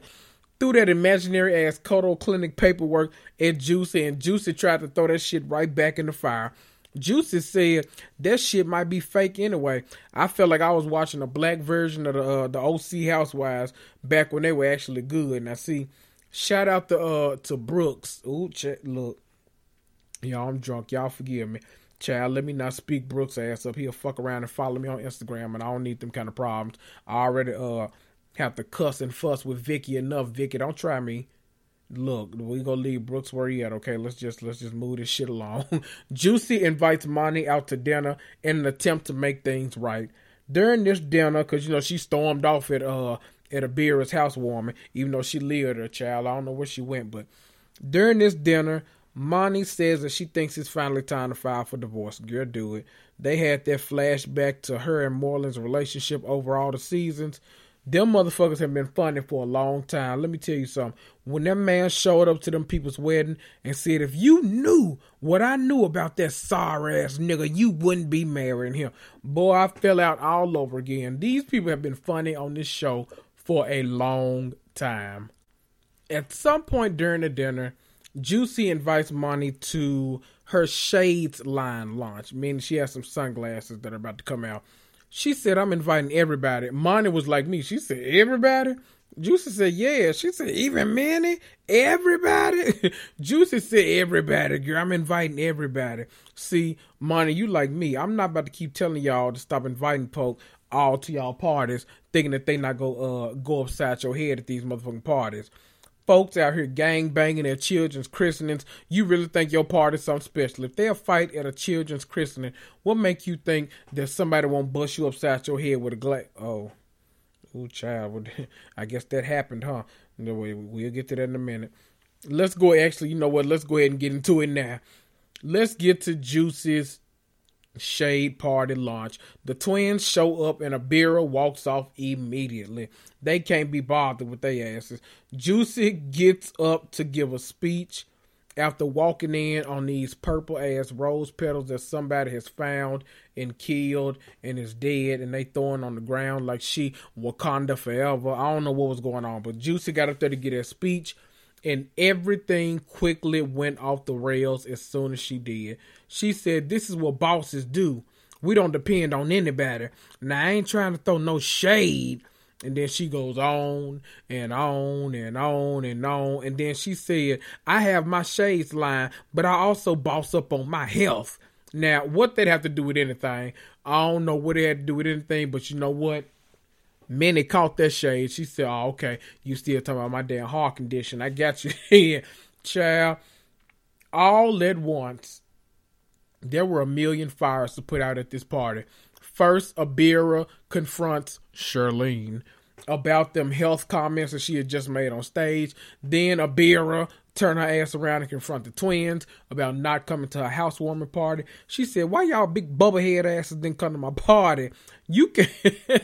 Threw that imaginary ass Kodo Clinic paperwork at Juicy, and Juicy tried to throw that shit right back in the fire. Juicy said that shit might be fake anyway. I felt like I was watching a black version of the uh, the OC Housewives back when they were actually good. Now see, Shout out to uh to Brooks. Ooh, check look. Y'all, I'm drunk. Y'all forgive me. Child, let me not speak Brooks ass up. He'll fuck around and follow me on Instagram, and I don't need them kind of problems. I already uh have to cuss and fuss with Vicki enough. Vicki, don't try me. Look, we gonna leave Brooks where he at. Okay, let's just let's just move this shit along. Juicy invites Monty out to dinner in an attempt to make things right. During this dinner, cause you know she stormed off at uh at Abira's housewarming, even though she lived her child. I don't know where she went, but during this dinner, Monty says that she thinks it's finally time to file for divorce. Girl, do it. They had their flashback to her and Marlon's relationship over all the seasons. Them motherfuckers have been funny for a long time. Let me tell you something. When that man showed up to them people's wedding and said, if you knew what I knew about that sorry ass nigga, you wouldn't be marrying him. Boy, I fell out all over again. These people have been funny on this show for a long time. At some point during the dinner, Juicy invites Monty to her Shades line launch, meaning she has some sunglasses that are about to come out. She said, I'm inviting everybody. Monty was like me. She said, Everybody? Juicy said, Yeah. She said, Even Manny? Everybody? Juicy said, Everybody, girl. I'm inviting everybody. See, Monty, you like me. I'm not about to keep telling y'all to stop inviting folk all to y'all parties, thinking that they not go uh go upside your head at these motherfucking parties folks out here gang banging at children's christenings, you really think your party's something special. If they a fight at a children's christening, what make you think that somebody won't bust you upside your head with a glass? Oh, oh, child. I guess that happened, huh? No way. We'll get to that in a minute. Let's go. Actually, you know what? Let's go ahead and get into it now. Let's get to Juice's Shade Party launch. The twins show up and Abira walks off immediately. They can't be bothered with their asses. Juicy gets up to give a speech after walking in on these purple ass rose petals that somebody has found and killed and is dead and they throwing on the ground like she Wakanda forever. I don't know what was going on, but Juicy got up there to get a speech and everything quickly went off the rails as soon as she did. She said, This is what bosses do. We don't depend on anybody. Now, I ain't trying to throw no shade. And then she goes on and on and on and on. And then she said, I have my shades line, but I also boss up on my health. Now, what that have to do with anything? I don't know what it had to do with anything, but you know what? Minnie caught that shade. She said, Oh, okay, you still talking about my damn heart condition. I got you here, child. All at once, there were a million fires to put out at this party. First, Abira confronts Charlene about them health comments that she had just made on stage. Then Abira turn her ass around and confront the twins about not coming to her housewarming party. She said, Why y'all big bubble head asses didn't come to my party? You can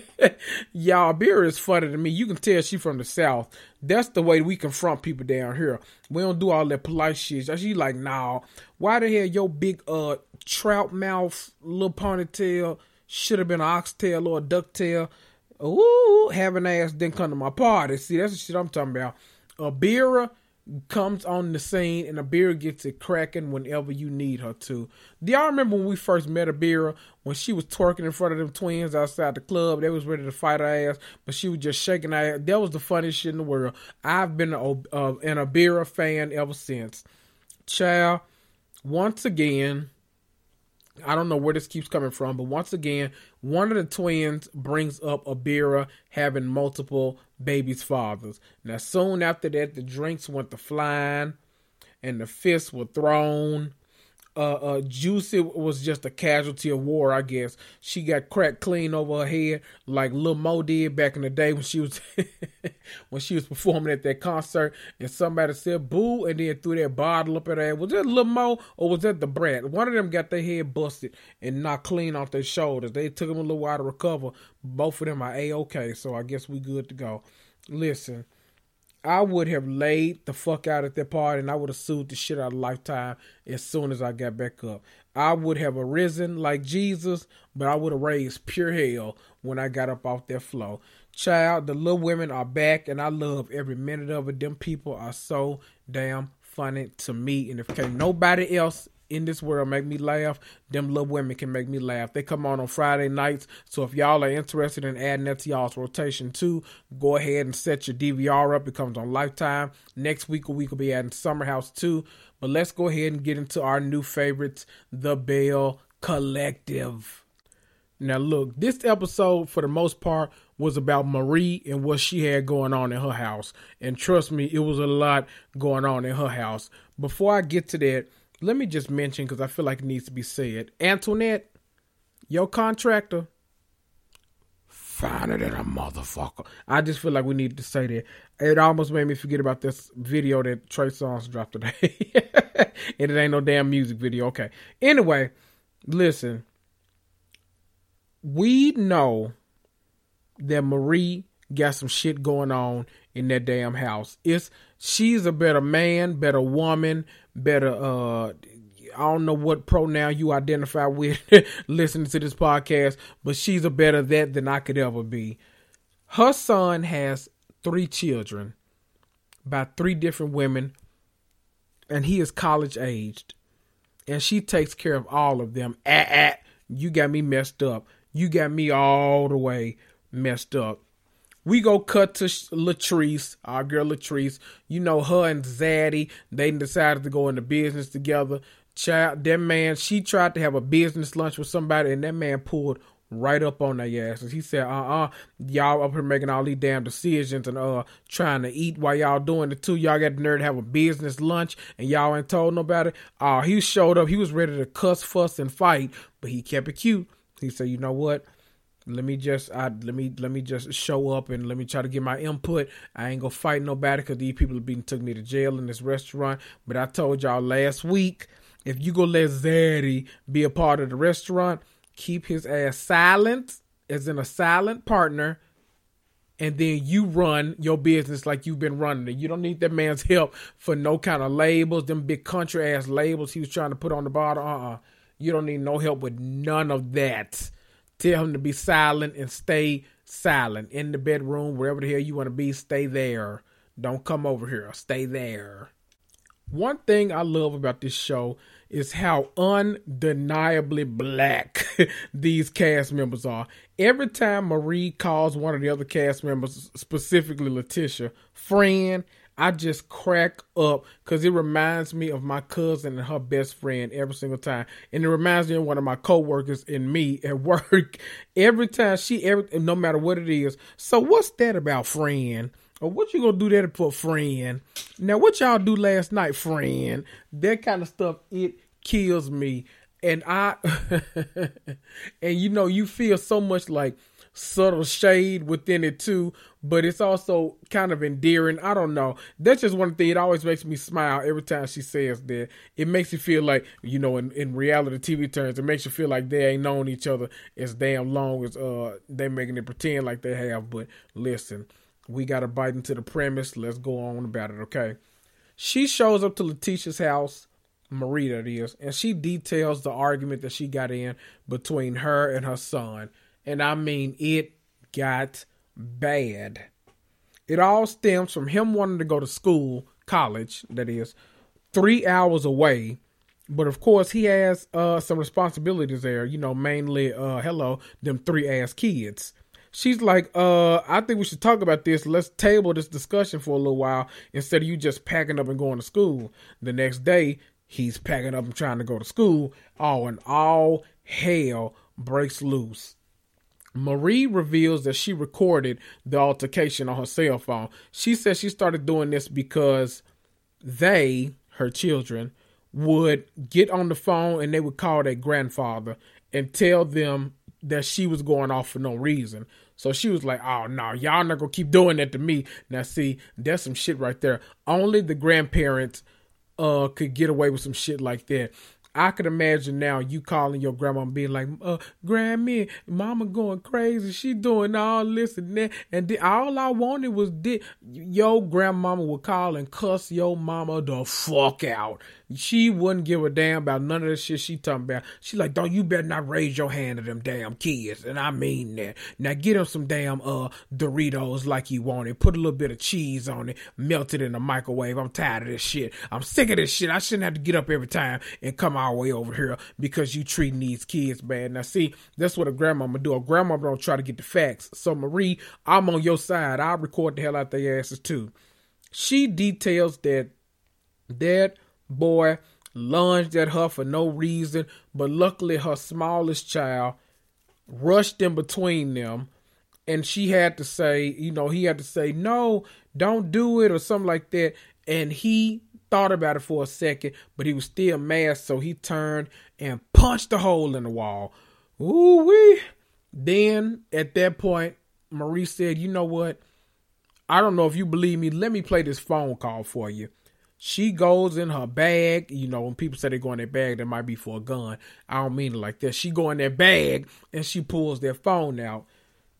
y'all beer is funny to me. You can tell she from the south. That's the way we confront people down here. We don't do all that polite shit. She like, nah, why the hell your big uh trout mouth little ponytail should have been an oxtail or a ducktail? Ooh, having ass didn't come to my party. See, that's the shit I'm talking about. Abira comes on the scene and Abira gets it cracking whenever you need her to. Do y'all remember when we first met Abira when she was twerking in front of them twins outside the club? They was ready to fight her ass, but she was just shaking her ass. That was the funniest shit in the world. I've been a, uh, an Abira fan ever since. Child, once again, I don't know where this keeps coming from, but once again, one of the twins brings up Abira having multiple babies' fathers. Now, soon after that, the drinks went to flying and the fists were thrown uh, uh, Juicy was just a casualty of war, I guess. She got cracked clean over her head, like Lil Mo did back in the day when she was when she was performing at that concert, and somebody said "boo" and then threw that bottle up at her. Was that Lil Mo or was that Da Brat? One of them got their head busted and knocked clean off their shoulders. They took them a little while to recover. Both of them are a okay, so I guess we good to go. Listen. I would have laid the fuck out at that party and I would have sued the shit out of Lifetime as soon as I got back up. I would have arisen like Jesus, but I would have raised pure hell when I got up off that floor. Child, the little women are back and I love every minute of it. Them people are so damn funny to me. And if okay, nobody else in this world make me laugh, them little women can make me laugh. They come on on Friday nights. So if y'all are interested in adding that to y'all's rotation too, go ahead and set your DVR up. It comes on Lifetime. Next week, will be adding Summer House too. But let's go ahead and get into our new favorites, The Belle Collective. Now, look, this episode, for the most part, was about Marie and what she had going on in her house. And trust me, it was a lot going on in her house. Before I get to that, let me just mention, because I feel like it needs to be said Antoinette, your contractor, finer than a motherfucker. I just feel like we need to say that. It almost made me forget about this video that Trey Songz dropped today. and it ain't no damn music video. Okay. Anyway, listen we know that Marie got some shit going on in that damn house. It's she's a better man, better woman, better uh I don't know what pronoun you identify with listening to this podcast, but she's a better that than I could ever be. Her son has three children by three different women, and he is college aged. And she takes care of all of them. Ah, ah, you got me messed up. You got me all the way messed up. We go cut to Latrice, our girl Latrice. You know her and Zaddy. They decided to go into business together. Child, that man, she tried to have a business lunch with somebody, and that man pulled right up on their asses. He said, "Uh, uh y'all up here making all these damn decisions and uh trying to eat while y'all doing it too. Y'all got the nerve to have a business lunch, and y'all ain't told nobody." Uh, he showed up. He was ready to cuss, fuss, and fight, but he kept it cute. He said, "You know what? Let me just I let me let me just show up and let me try to get my input. I ain't gonna fight nobody because these people have been took me to jail in this restaurant. But I told y'all last week, if you go let Zaddy be a part of the restaurant, keep his ass silent, as in a silent partner." and then you run your business like you've been running it. You don't need that man's help for no kind of labels, them big country ass labels he was trying to put on the bottom. Uh uh you don't need no help with none of that. Tell him to be silent and stay silent in the bedroom, wherever the hell you want to be. Stay there. Don't come over here. Stay there. One thing I love about this show is how undeniably black these cast members are. Every time Marie calls one of the other cast members, specifically Letitia, friend, I just crack up because it reminds me of my cousin and her best friend every single time, and it reminds me of one of my coworkers and me at work. Every time she, every no matter what it is. So what's that about, friend? Or what you gonna do that for, friend? Now what y'all do last night, friend? That kind of stuff it kills me, and I, and you know you feel so much like subtle shade within it too, but it's also kind of endearing. I don't know. That's just one thing. It always makes me smile every time she says that. It makes you feel like, you know, in, in reality TV terms, it makes you feel like they ain't known each other as damn long as uh they making it pretend like they have. But listen, we gotta bite into the premise. Let's go on about it, okay? She shows up to Letitia's house. Marie, that is, and she details the argument that she got in between her and her son and I mean it got bad. It all stems from him wanting to go to school, college, that is, three hours away. But of course, he has uh, some responsibilities there, you know, mainly, uh, hello, them three ass kids. She's like, uh, I think we should talk about this. Let's table this discussion for a little while instead of you just packing up and going to school. The next day, he's packing up and trying to go to school. Oh, and all hell breaks loose. Marie reveals that she recorded the altercation on her cell phone. She says she started doing this because they, her children, would get on the phone and they would call their grandfather and tell them that she was going off for no reason. So she was like, "Oh no, y'all not gonna keep doing that to me." Now, see, that's some shit right there. Only the grandparents uh could get away with some shit like that. I could imagine now you calling your grandma and being like, uh, Grammy, mama going crazy. She doing all this and that. And all I wanted was this. Your grandmama would call and cuss your mama the fuck out. She wouldn't give a damn about none of the shit she talking about. She like, don't you better not raise your hand to them damn kids. And I mean that. Now get them some damn uh Doritos like you wanted. Put a little bit of cheese on it. Melt it in the microwave. I'm tired of this shit. I'm sick of this shit. I shouldn't have to get up every time and come my way over here because you treating these kids bad. Now, see, that's what a grandmama do. A grandmama don't try to get the facts. So, Marie, I'm on your side. I'll record the hell out their asses too. She details that that boy lunged at her for no reason, but luckily her smallest child rushed in between them and she had to say, you know, he had to say, no, don't do it or something like that. And he thought about it for a second, but he was still mad, so he turned and punched a hole in the wall. Ooh wee. Then at that point, Marie said, you know what? I don't know if you believe me. Let me play this phone call for you. She goes in her bag. You know, when people say they go in their bag, that might be for a gun. I don't mean it like that. She go in their bag and she pulls their phone out.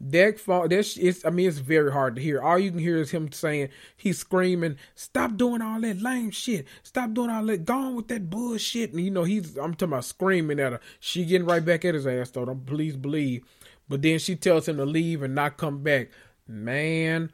That phone, that's it's. I mean, it's very hard to hear. All you can hear is him saying, he's screaming, "Stop doing all that lame shit! Stop doing all that. Gone with that bullshit!" And you know, he's. I'm talking about screaming at her. She getting right back at his ass though. Don't please believe. But then she tells him to leave and not come back. Man,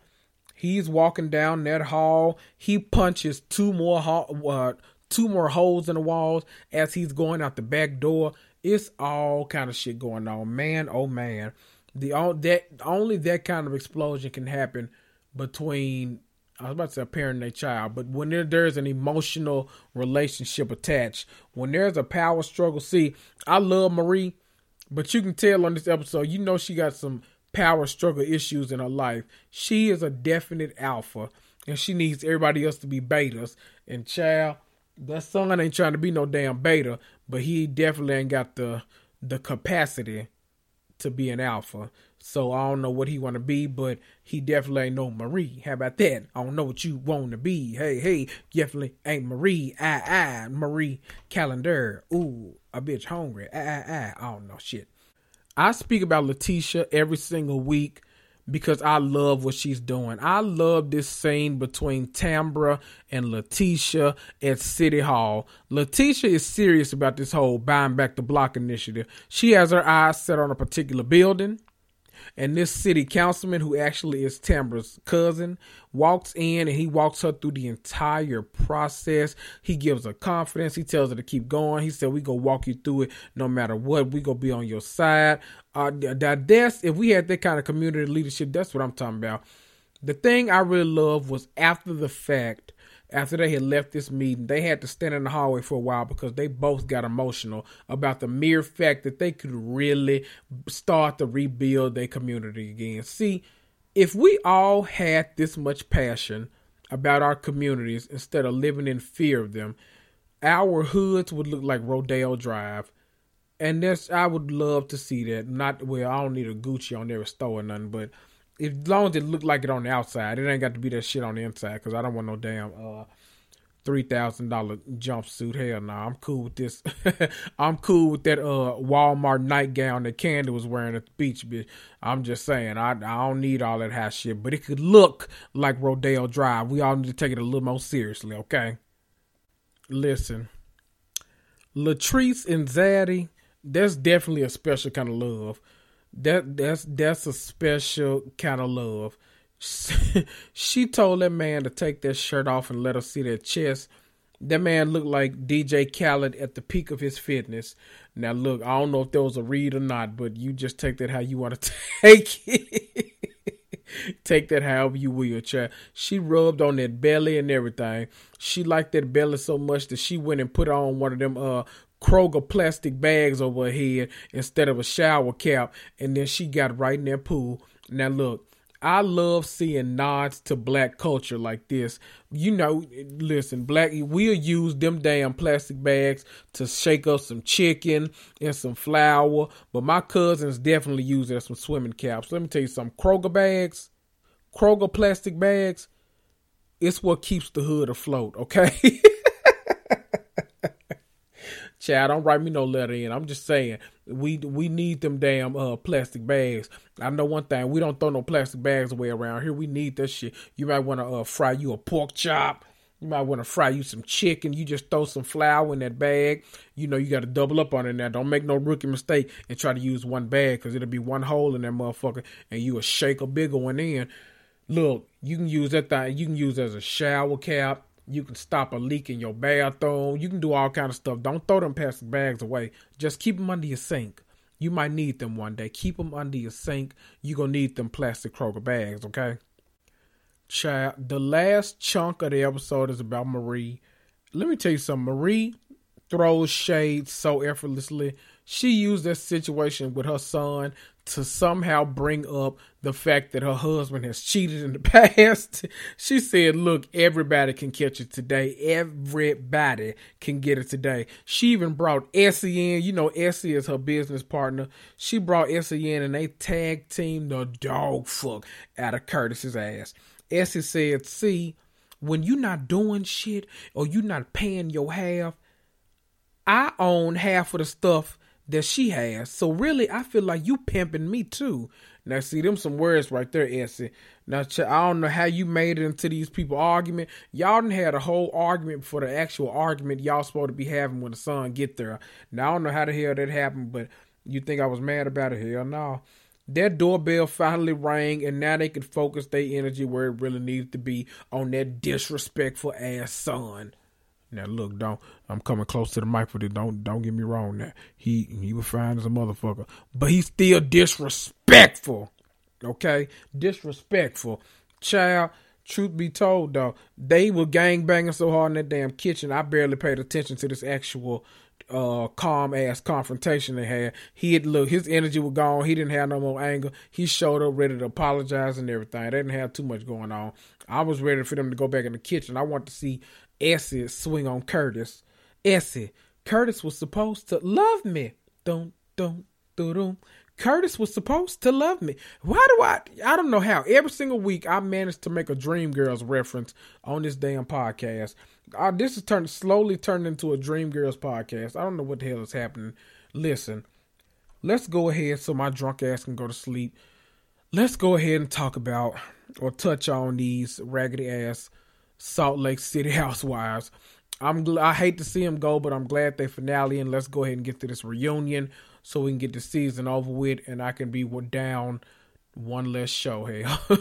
He's walking down that hall. He punches two more uh, two more holes in the walls as he's going out the back door. It's all kind of shit going on, man. Oh man, the all that only that kind of explosion can happen between I was about to say a parent and a child, but when there, there's an emotional relationship attached, when there's a power struggle. See, I love Marie, but you can tell on this episode, you know she got some power struggle issues in her life. She is a definite alpha, and she needs everybody else to be betas. And child, that son ain't trying to be no damn beta, but he definitely ain't got the the capacity to be an alpha. So I don't know what he want to be, but he definitely ain't no Marie. How about that? I don't know what you want to be. Hey, hey, definitely ain't Marie. I, I, Marie Callender. Ooh, a bitch hungry. I, I, I. I don't know shit. I speak about Letitia every single week because I love what she's doing. I love this scene between Tambra and Letitia at City Hall. Letitia is serious about this whole buying back the block initiative. She has her eyes set on a particular building. And this city councilman, who actually is Tambra's cousin, walks in and he walks her through the entire process. He gives her confidence. He tells her to keep going. He said, "We go walk you through it, no matter what. We gonna be on your side." Uh, that that's if we had that kind of community leadership, that's what I'm talking about. The thing I really love was after the fact after they had left this meeting, they had to stand in the hallway for a while because they both got emotional about the mere fact that they could really start to rebuild their community again. See, if we all had this much passion about our communities instead of living in fear of them, our hoods would look like Rodeo Drive. And that's I would love to see that. Not well, I don't need a Gucci on every store or nothing, but as long as it looked like it on the outside, it ain't got to be that shit on the inside because I don't want no damn uh three thousand dollar jumpsuit. Hell no, nah, I'm cool with this. I'm cool with that uh Walmart nightgown that Kandi was wearing at the beach. Bitch. I'm just saying, I I don't need all that hot shit, but it could look like Rodeo Drive. We all need to take it a little more seriously, okay? Listen, Latrice and Zaddy, that's definitely a special kind of love that that's that's a special kind of love. she told that man to take that shirt off and let her see that chest. That man looked like DJ Khaled at the peak of his fitness. Now, look, I don't know if there was a read or not, but you just take that how you want to take it. take that however you will, child. She rubbed on that belly and everything. She liked that belly so much that she went and put on one of them uh Kroger plastic bags over her head instead of a shower cap, and then she got right in that pool. Now look, I love seeing nods to black culture like this. You know, listen, black we'll use them damn plastic bags to shake up some chicken and some flour, but my cousins definitely use it as some swimming caps. Let me tell you some Kroger bags, Kroger plastic bags, it's what keeps the hood afloat, okay? Chad, don't write me no letter in. I'm just saying we we need them damn uh plastic bags. I know one thing, we don't throw no plastic bags away around here. We need that shit. You might want to uh, fry you a pork chop. You might want to fry you some chicken. You just throw some flour in that bag. You know you got to double up on it now. Don't make no rookie mistake and try to use one bag because it'll be one hole in that motherfucker and you will shake a bigger one in. Look, you can use that thing. You can use as a shower cap You can stop a leak in your bathroom. You can do all kind of stuff. Don't throw them plastic bags away. Just keep them under your sink. You might need them one day. Keep them under your sink. You're going to need them plastic Kroger bags, okay? Child, the last chunk of the episode is about Marie. Let me tell you something. Marie throws shade so effortlessly. She used that situation with her son to somehow bring up the fact that her husband has cheated in the past. she said, Look, everybody can catch it today. Everybody can get it today. She even brought Essie in. You know, Essie is her business partner. She brought Essie in and they tag team the dog fuck out of Curtis's ass. Essie said, See, when you're not doing shit or you're not paying your half, I own half of the stuff that she has. So really, I feel like you pimping me too. Now, see them some words right there, Essie. Now, I don't know how you made it into these people argument. Y'all done had a whole argument for the actual argument y'all supposed to be having when the son get there. Now, I don't know how the hell that happened, but you think I was mad about it? Hell no. That doorbell finally rang, and now they can focus their energy where it really needs to be on that disrespectful ass son. Now look, don't I'm coming close to the mic for this. Don't don't get me wrong. Now he he was fine as a motherfucker, but he's still disrespectful. Okay, disrespectful. Child, truth be told though, they were gang banging so hard in that damn kitchen. I barely paid attention to this actual uh calm ass confrontation they had. He had look, his energy was gone. He didn't have no more anger. He showed up ready to apologize and everything. They didn't have too much going on. I was ready for them to go back in the kitchen. I want to see Effie swing on Curtis. Effie, Curtis was supposed to love me. Dum dum. Curtis was supposed to love me. Why do I? I don't know how. Every single week, I manage to make a Dreamgirls reference on this damn podcast. Uh, this is turned slowly turned into a Dreamgirls podcast. I don't know what the hell is happening. Listen, let's go ahead so my drunk ass can go to sleep. Let's go ahead and talk about or touch on these raggedy ass Salt Lake City Housewives. I'm gl- I hate to see them go, but I'm glad they finale and let's go ahead and get to this reunion so we can get the season over with and I can be down one less show here.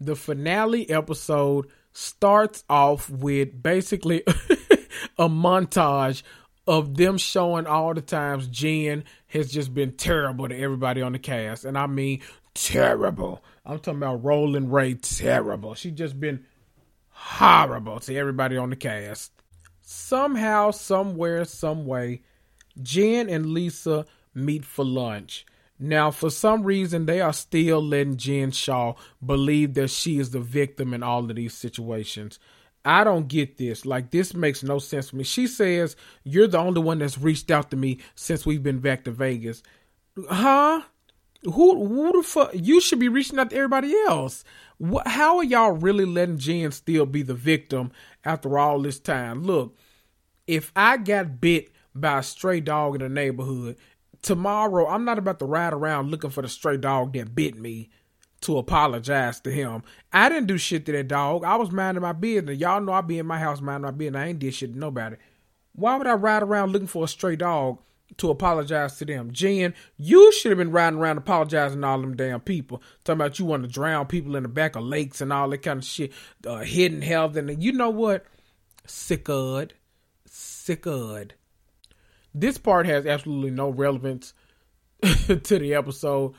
the finale episode starts off with basically a montage of them showing all the times Jen has just been terrible to everybody on the cast. And I mean terrible. I'm talking about Roland Ray terrible. She just been horrible to everybody on the cast. Somehow, somewhere, some way, Jen and Lisa meet for lunch. Now, for some reason, they are still letting Jen Shah believe that she is the victim in all of these situations. I don't get this. Like, this makes no sense to me. She says, You're the only one that's reached out to me since we've been back to Vegas. Huh? Who, who the fuck? You should be reaching out to everybody else. What, how are y'all really letting Jen still be the victim after all this time? Look, if I got bit by a stray dog in the neighborhood, tomorrow I'm not about to ride around looking for the stray dog that bit me to apologize to him. I didn't do shit to that dog. I was minding my business. Y'all know I be in my house minding my business. I ain't did shit to nobody. Why would I ride around looking for a stray dog to apologize to them? Jen, you should have been riding around apologizing to all them damn people. Talking about you want to drown people in the back of lakes and all that kind of shit. Uh, hidden health. And you know what? Sick of Sick of This part has absolutely no relevance to the episode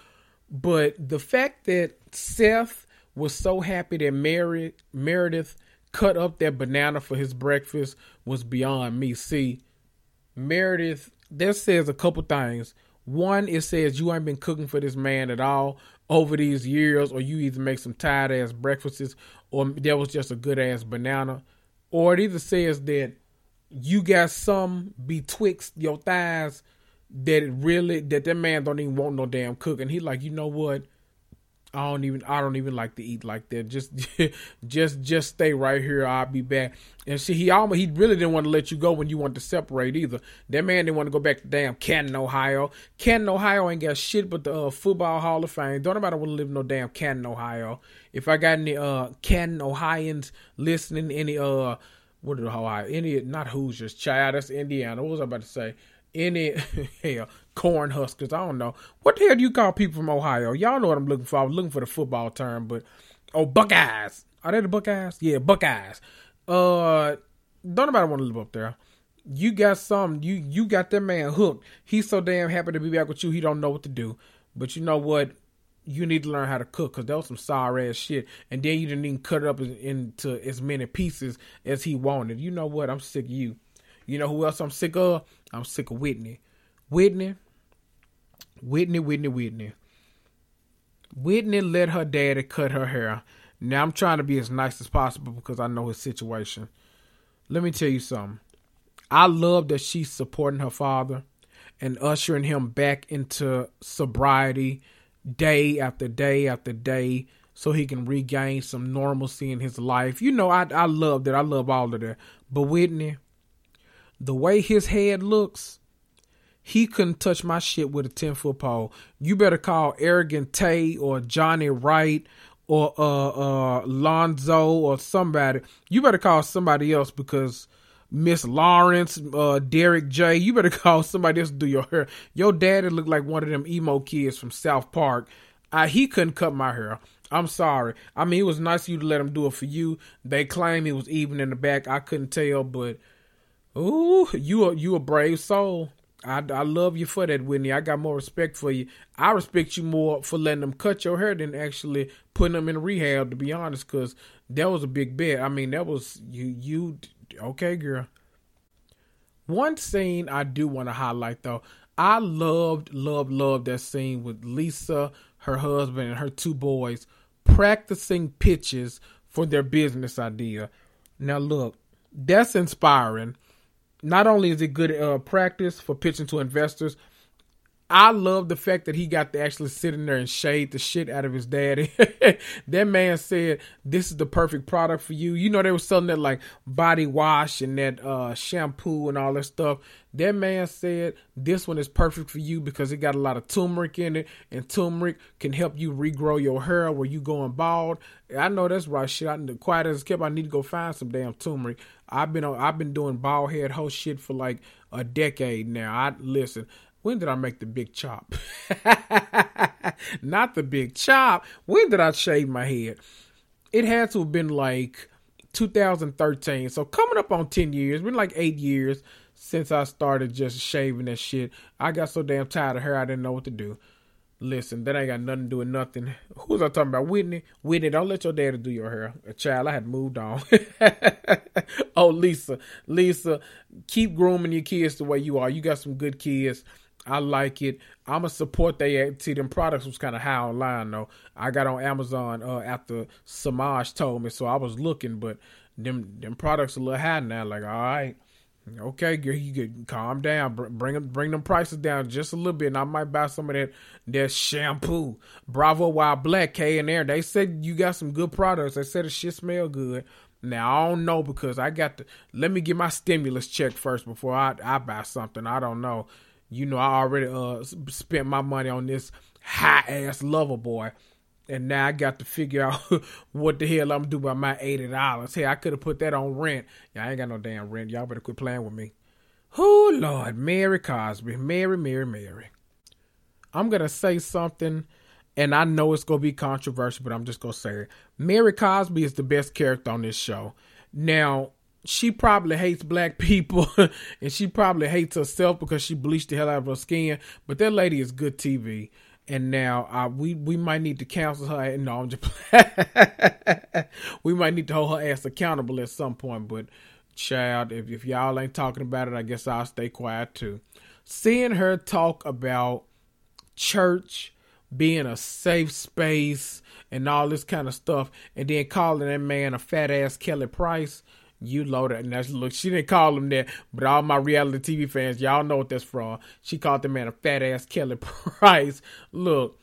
but the fact that Seth was so happy that Mary Meredith cut up that banana for his breakfast was beyond me. See, Meredith, that says a couple things. One, it says you ain't been cooking for this man at all over these years, or you either make some tired ass breakfasts, or that was just a good ass banana. Or it either says that you got some betwixt your thighs that it really that that man don't even want no damn cooking. He like, you know what? I don't even I don't even like to eat like that. Just just just stay right here. I'll be back. And see, he almost he really didn't want to let you go when you wanted to separate either. That man didn't want to go back to damn Canton, Ohio. Canton, Ohio ain't got shit but the uh, football Hall of Fame. Don't nobody want to live in no damn Canton, Ohio. If I got any uh Canton Ohioans listening, any uh what the Ohio? Any not Hoosiers, child. That's Indiana. What was I about to say? any hell corn huskers. I don't know what the hell do you call people from Ohio. Y'all know what I'm looking for. I was looking for the football term, but oh Buckeyes. Are they the Buckeyes? Yeah, Buckeyes. Uh, don't nobody want to live up there. You got some. You you got that man hooked. He's so damn happy to be back with you. He don't know what to do. But you know what? You need to learn how to cook because that was some sour ass shit. And then you didn't even cut it up into as many pieces as he wanted. You know what? I'm sick of you. You know who else I'm sick of? I'm sick of Whitney. Whitney. Whitney, Whitney, Whitney. Whitney let her daddy cut her hair. Now I'm trying to be as nice as possible because I know his situation. Let me tell you something. I love that she's supporting her father and ushering him back into sobriety day after day after day so he can regain some normalcy in his life. You know, I I love that. I love all of that. But Whitney, the way his head looks, he couldn't touch my shit with a 10 foot pole. You better call Arrogant Tae or Johnny Wright or uh uh Lonzo or somebody. You better call somebody else because Miss Lawrence, uh Derek J, you better call somebody else to do your hair. Your daddy looked like one of them emo kids from South Park. I, he couldn't cut my hair. I'm sorry. I mean, it was nice of you to let him do it for you. They claim it was even in the back. I couldn't tell, but ooh, you a you a brave soul. I, I love you for that, Whitney. I got more respect for you. I respect you more for letting them cut your hair than actually putting them in rehab. To be honest, because that was a big bet. I mean, that was you. You okay, girl? One scene I do want to highlight though. I loved, loved, loved that scene with Lisa, her husband, and her two boys practicing pitches for their business idea. Now, look, that's inspiring not only is it good uh, practice for pitching to investors, I love the fact that he got to actually sit in there and shade the shit out of his daddy. that man said, This is the perfect product for you. You know, they were selling that like body wash and that uh, shampoo and all that stuff. That man said, This one is perfect for you because it got a lot of turmeric in it, and turmeric can help you regrow your hair where you going bald. I know that's right shit. I, quiet as kept, I need to go find some damn turmeric. I've been on, I've been doing bald head whole shit for like a decade now. I listen. When did I make the big chop? Not the big chop. When did I shave my head? It had to have been like 2013. So coming up on 10 years, been like eight years since I started just shaving that shit. I got so damn tired of hair, I didn't know what to do. Listen, that ain't got nothing to do with nothing. Who's I talking about? Whitney. Whitney, don't let your daddy do your hair. A child, I had moved on. oh, Lisa. Lisa, keep grooming your kids the way you are. You got some good kids. I like it. I'ma support they see them products was kind of high online though. I got on Amazon uh, after Samaj told me, so I was looking, but them them products a little high now. Like, all right, okay, you get calm down, bring them bring them prices down just a little bit, and I might buy some of that that shampoo. Bravo Wild Black K and there. They said you got some good products. They said the shit smell good. Now I don't know because I got to let me get my stimulus check first before I I buy something. I don't know you know, I already uh spent my money on this high ass Loverboy. And now I got to figure out what the hell I'm gonna do about my eighty dollars. Hey, I could have put that on rent. I ain't got no damn rent. Y'all better quit playing with me. Oh Lord, Mary Cosby, Mary, Mary, Mary. I'm gonna say something, and I know it's gonna be controversial, but I'm just gonna say it. Mary Cosby is the best character on this show. Now, she probably hates black people and she probably hates herself because she bleached the hell out of her skin. But that lady is good TV. And now uh, we we might need to counsel her. No, I'm just we might need to hold her ass accountable at some point. But child, if if y'all ain't talking about it, I guess I'll stay quiet too. Seeing her talk about church being a safe space and all this kind of stuff, and then calling that man a fat ass Kelly Price you loaded, and that's look. She didn't call him that, but all my reality TV fans, y'all know what that's from. She called the man a fat ass Kelly Price. Look,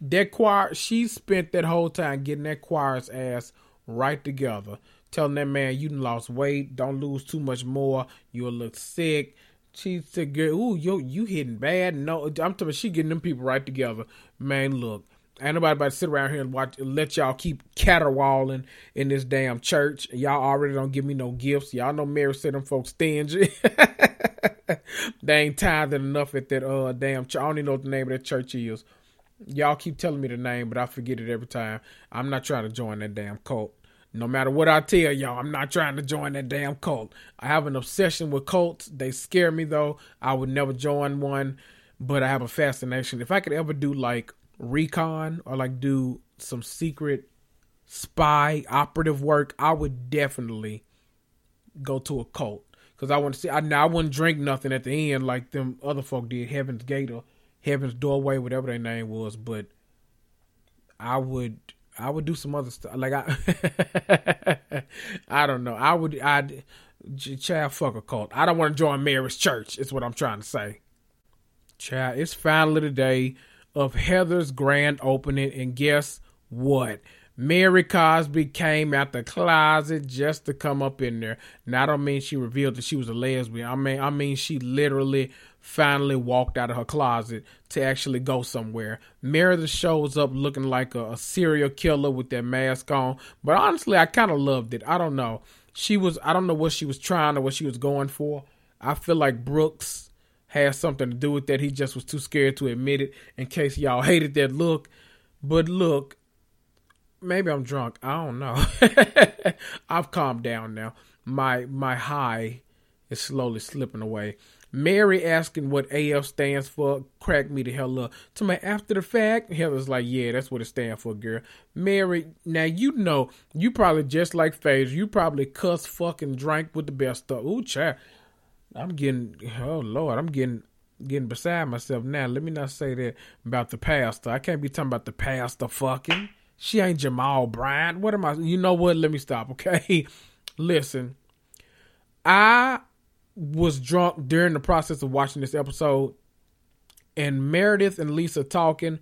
that choir. She spent that whole time getting that choir's ass right together, telling that man you lost weight, don't lose too much more, you'll look sick. She said, "Girl, ooh, yo, you hitting bad." No, I'm talking. She getting them people right together. Man, look, Ain't nobody about to sit around here and watch let y'all keep caterwauling in this damn church. Y'all already don't give me no gifts. Y'all know Mary said them folks stingy. they ain't tithing enough at that uh damn church. I don't even know what the name of that church is. Y'all keep telling me the name, but I forget it every time. I'm not trying to join that damn cult. No matter what I tell y'all, I'm not trying to join that damn cult. I have an obsession with cults. They scare me though. I would never join one, but I have a fascination. If I could ever do like recon or like do some secret spy operative work, I would definitely go to a cult because I want to see. I now I wouldn't drink nothing at the end like them other folk did, Heaven's Gate or Heaven's Doorway, whatever their name was. But I would, I would do some other stuff. Like I, I don't know. I would, I'd, child fuck a cult. I don't want to join Mary's church. Is what I'm trying to say. Child, it's finally the day of Heather's grand opening, and guess what? Mary Cosby came out the closet just to come up in there. Now I don't mean she revealed that she was a lesbian. I mean I mean she literally finally walked out of her closet to actually go somewhere. Meredith shows up looking like a, a serial killer with that mask on. But honestly, I kind of loved it. I don't know. She was I don't know what she was trying or what she was going for. I feel like Brooks had something to do with that. He just was too scared to admit it in case y'all hated that look. But look, maybe I'm drunk. I don't know. I've calmed down now. My my high is slowly slipping away. Mary asking what AF stands for cracked me the hell up. To my after the fact, Heather's like, yeah, that's what it stands for, girl. Mary, now you know, you probably just like Phaedra, you probably cuss, fucking drank with the best stuff. Ooh, child. I'm getting, oh Lord, I'm getting getting beside myself now. Let me not say that about the pastor. I can't be talking about the pastor fucking. She ain't Jamal Bryant. What am I? You know what? Let me stop, okay? Listen, I was drunk during the process of watching this episode, and Meredith and Lisa talking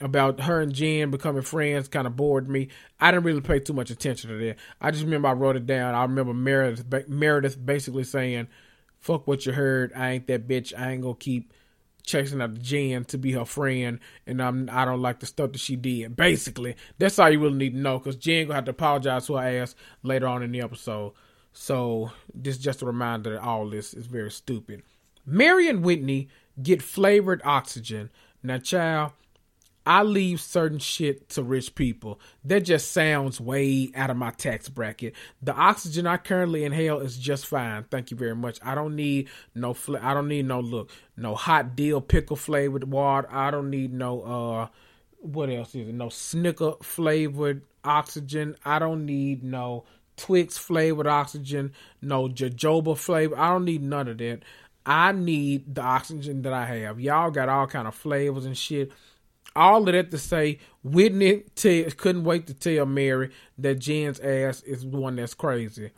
about her and Jen becoming friends kind of bored me. I didn't really pay too much attention to that. I just remember I wrote it down. I remember Meredith Meredith basically saying, "Fuck what you heard. I ain't that bitch. I ain't gonna keep." chasing after Jen to be her friend, and I'm I don't like the stuff that she did. Basically, that's all you really need to know, because Jen gonna have to apologize to her ass later on in the episode. So this is just a reminder that all this is very stupid. Mary and Whitney get flavored oxygen. Now, child, I leave certain shit to rich people. That just sounds way out of my tax bracket. The oxygen I currently inhale is just fine. Thank you very much. I don't need no fl- I don't need no look, no hot deal pickle flavored water. I don't need no uh what else is it? No snicker flavored oxygen. I don't need no Twix flavored oxygen, no jojoba flavor. I don't need none of that. I need the oxygen that I have. Y'all got all kind of flavors and shit all of that to say, Whitney t- couldn't wait to tell Mary that Jen's ass is one that's crazy.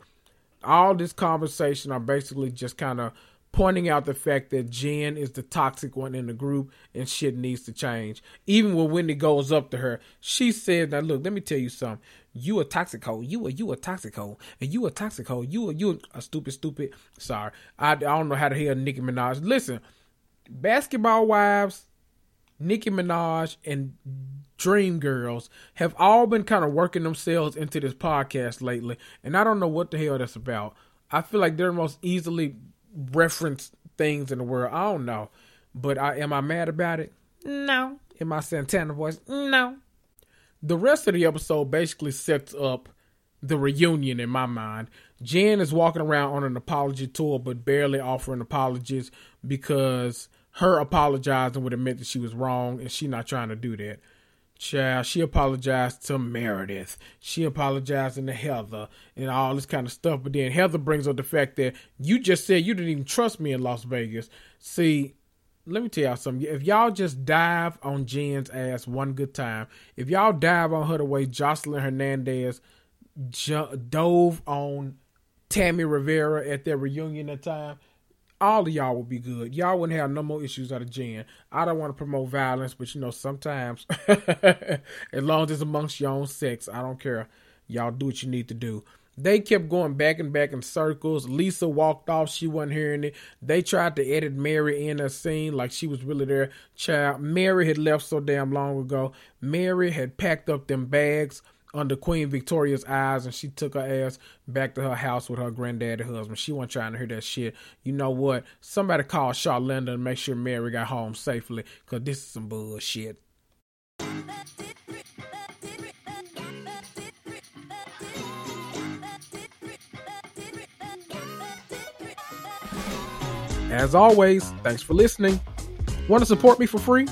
All this conversation are basically just kind of pointing out the fact that Jen is the toxic one in the group and shit needs to change. Even when Whitney goes up to her, she said, "Now look, let me tell you something. You a toxic hoe. You a you a toxic hoe. And you a toxic hoe. You a you a, a stupid stupid. Sorry, I, I don't know how to hear Nicki Minaj. Listen, basketball wives." Nicki Minaj, and Dreamgirls have all been kind of working themselves into this podcast lately, and I don't know what the hell that's about. I feel like they're the most easily referenced things in the world. I don't know, but I am I mad about it? No. In my Santana voice, no. The rest of the episode basically sets up the reunion in my mind. Jen is walking around on an apology tour, but barely offering apologies because her apologizing would admit that she was wrong, and she not trying to do that. Child, she apologized to Meredith. She apologized to Heather and all this kind of stuff. But then Heather brings up the fact that you just said you didn't even trust me in Las Vegas. See, let me tell y'all something. If y'all just dive on Jen's ass one good time, if y'all dive on her the way Joseline Hernandez dove on Tammy Rivera at their reunion that time, all of y'all would be good. Y'all wouldn't have no more issues out of Jen. I don't want to promote violence, but you know, sometimes, as long as it's amongst your own sex, I don't care. Y'all do what you need to do. They kept going back and back in circles. Lisa walked off. She wasn't hearing it. They tried to edit Mary in a scene like she was really there. Child, Mary had left so damn long ago. Mary had packed up them bags under Queen Victoria's eyes and she took her ass back to her house with her granddad and husband. She wasn't trying to hear that shit. You know what? Somebody call Charlinda and make sure Mary got home safely because this is some bullshit. As always, thanks for listening. Want to support me for free?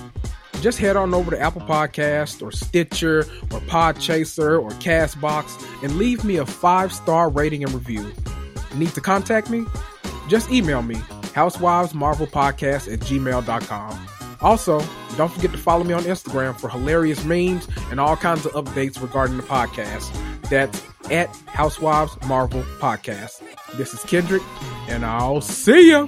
Just head on over to Apple Podcast or Stitcher or Podchaser or Castbox and leave me a five star rating and review. Need to contact me? Just email me, housewivesmarvelpodcast at gmail.com. Also, don't forget to follow me on Instagram for hilarious memes and all kinds of updates regarding the podcast. That's at Housewives Marvel Podcast. This is Kendrick, and I'll see ya.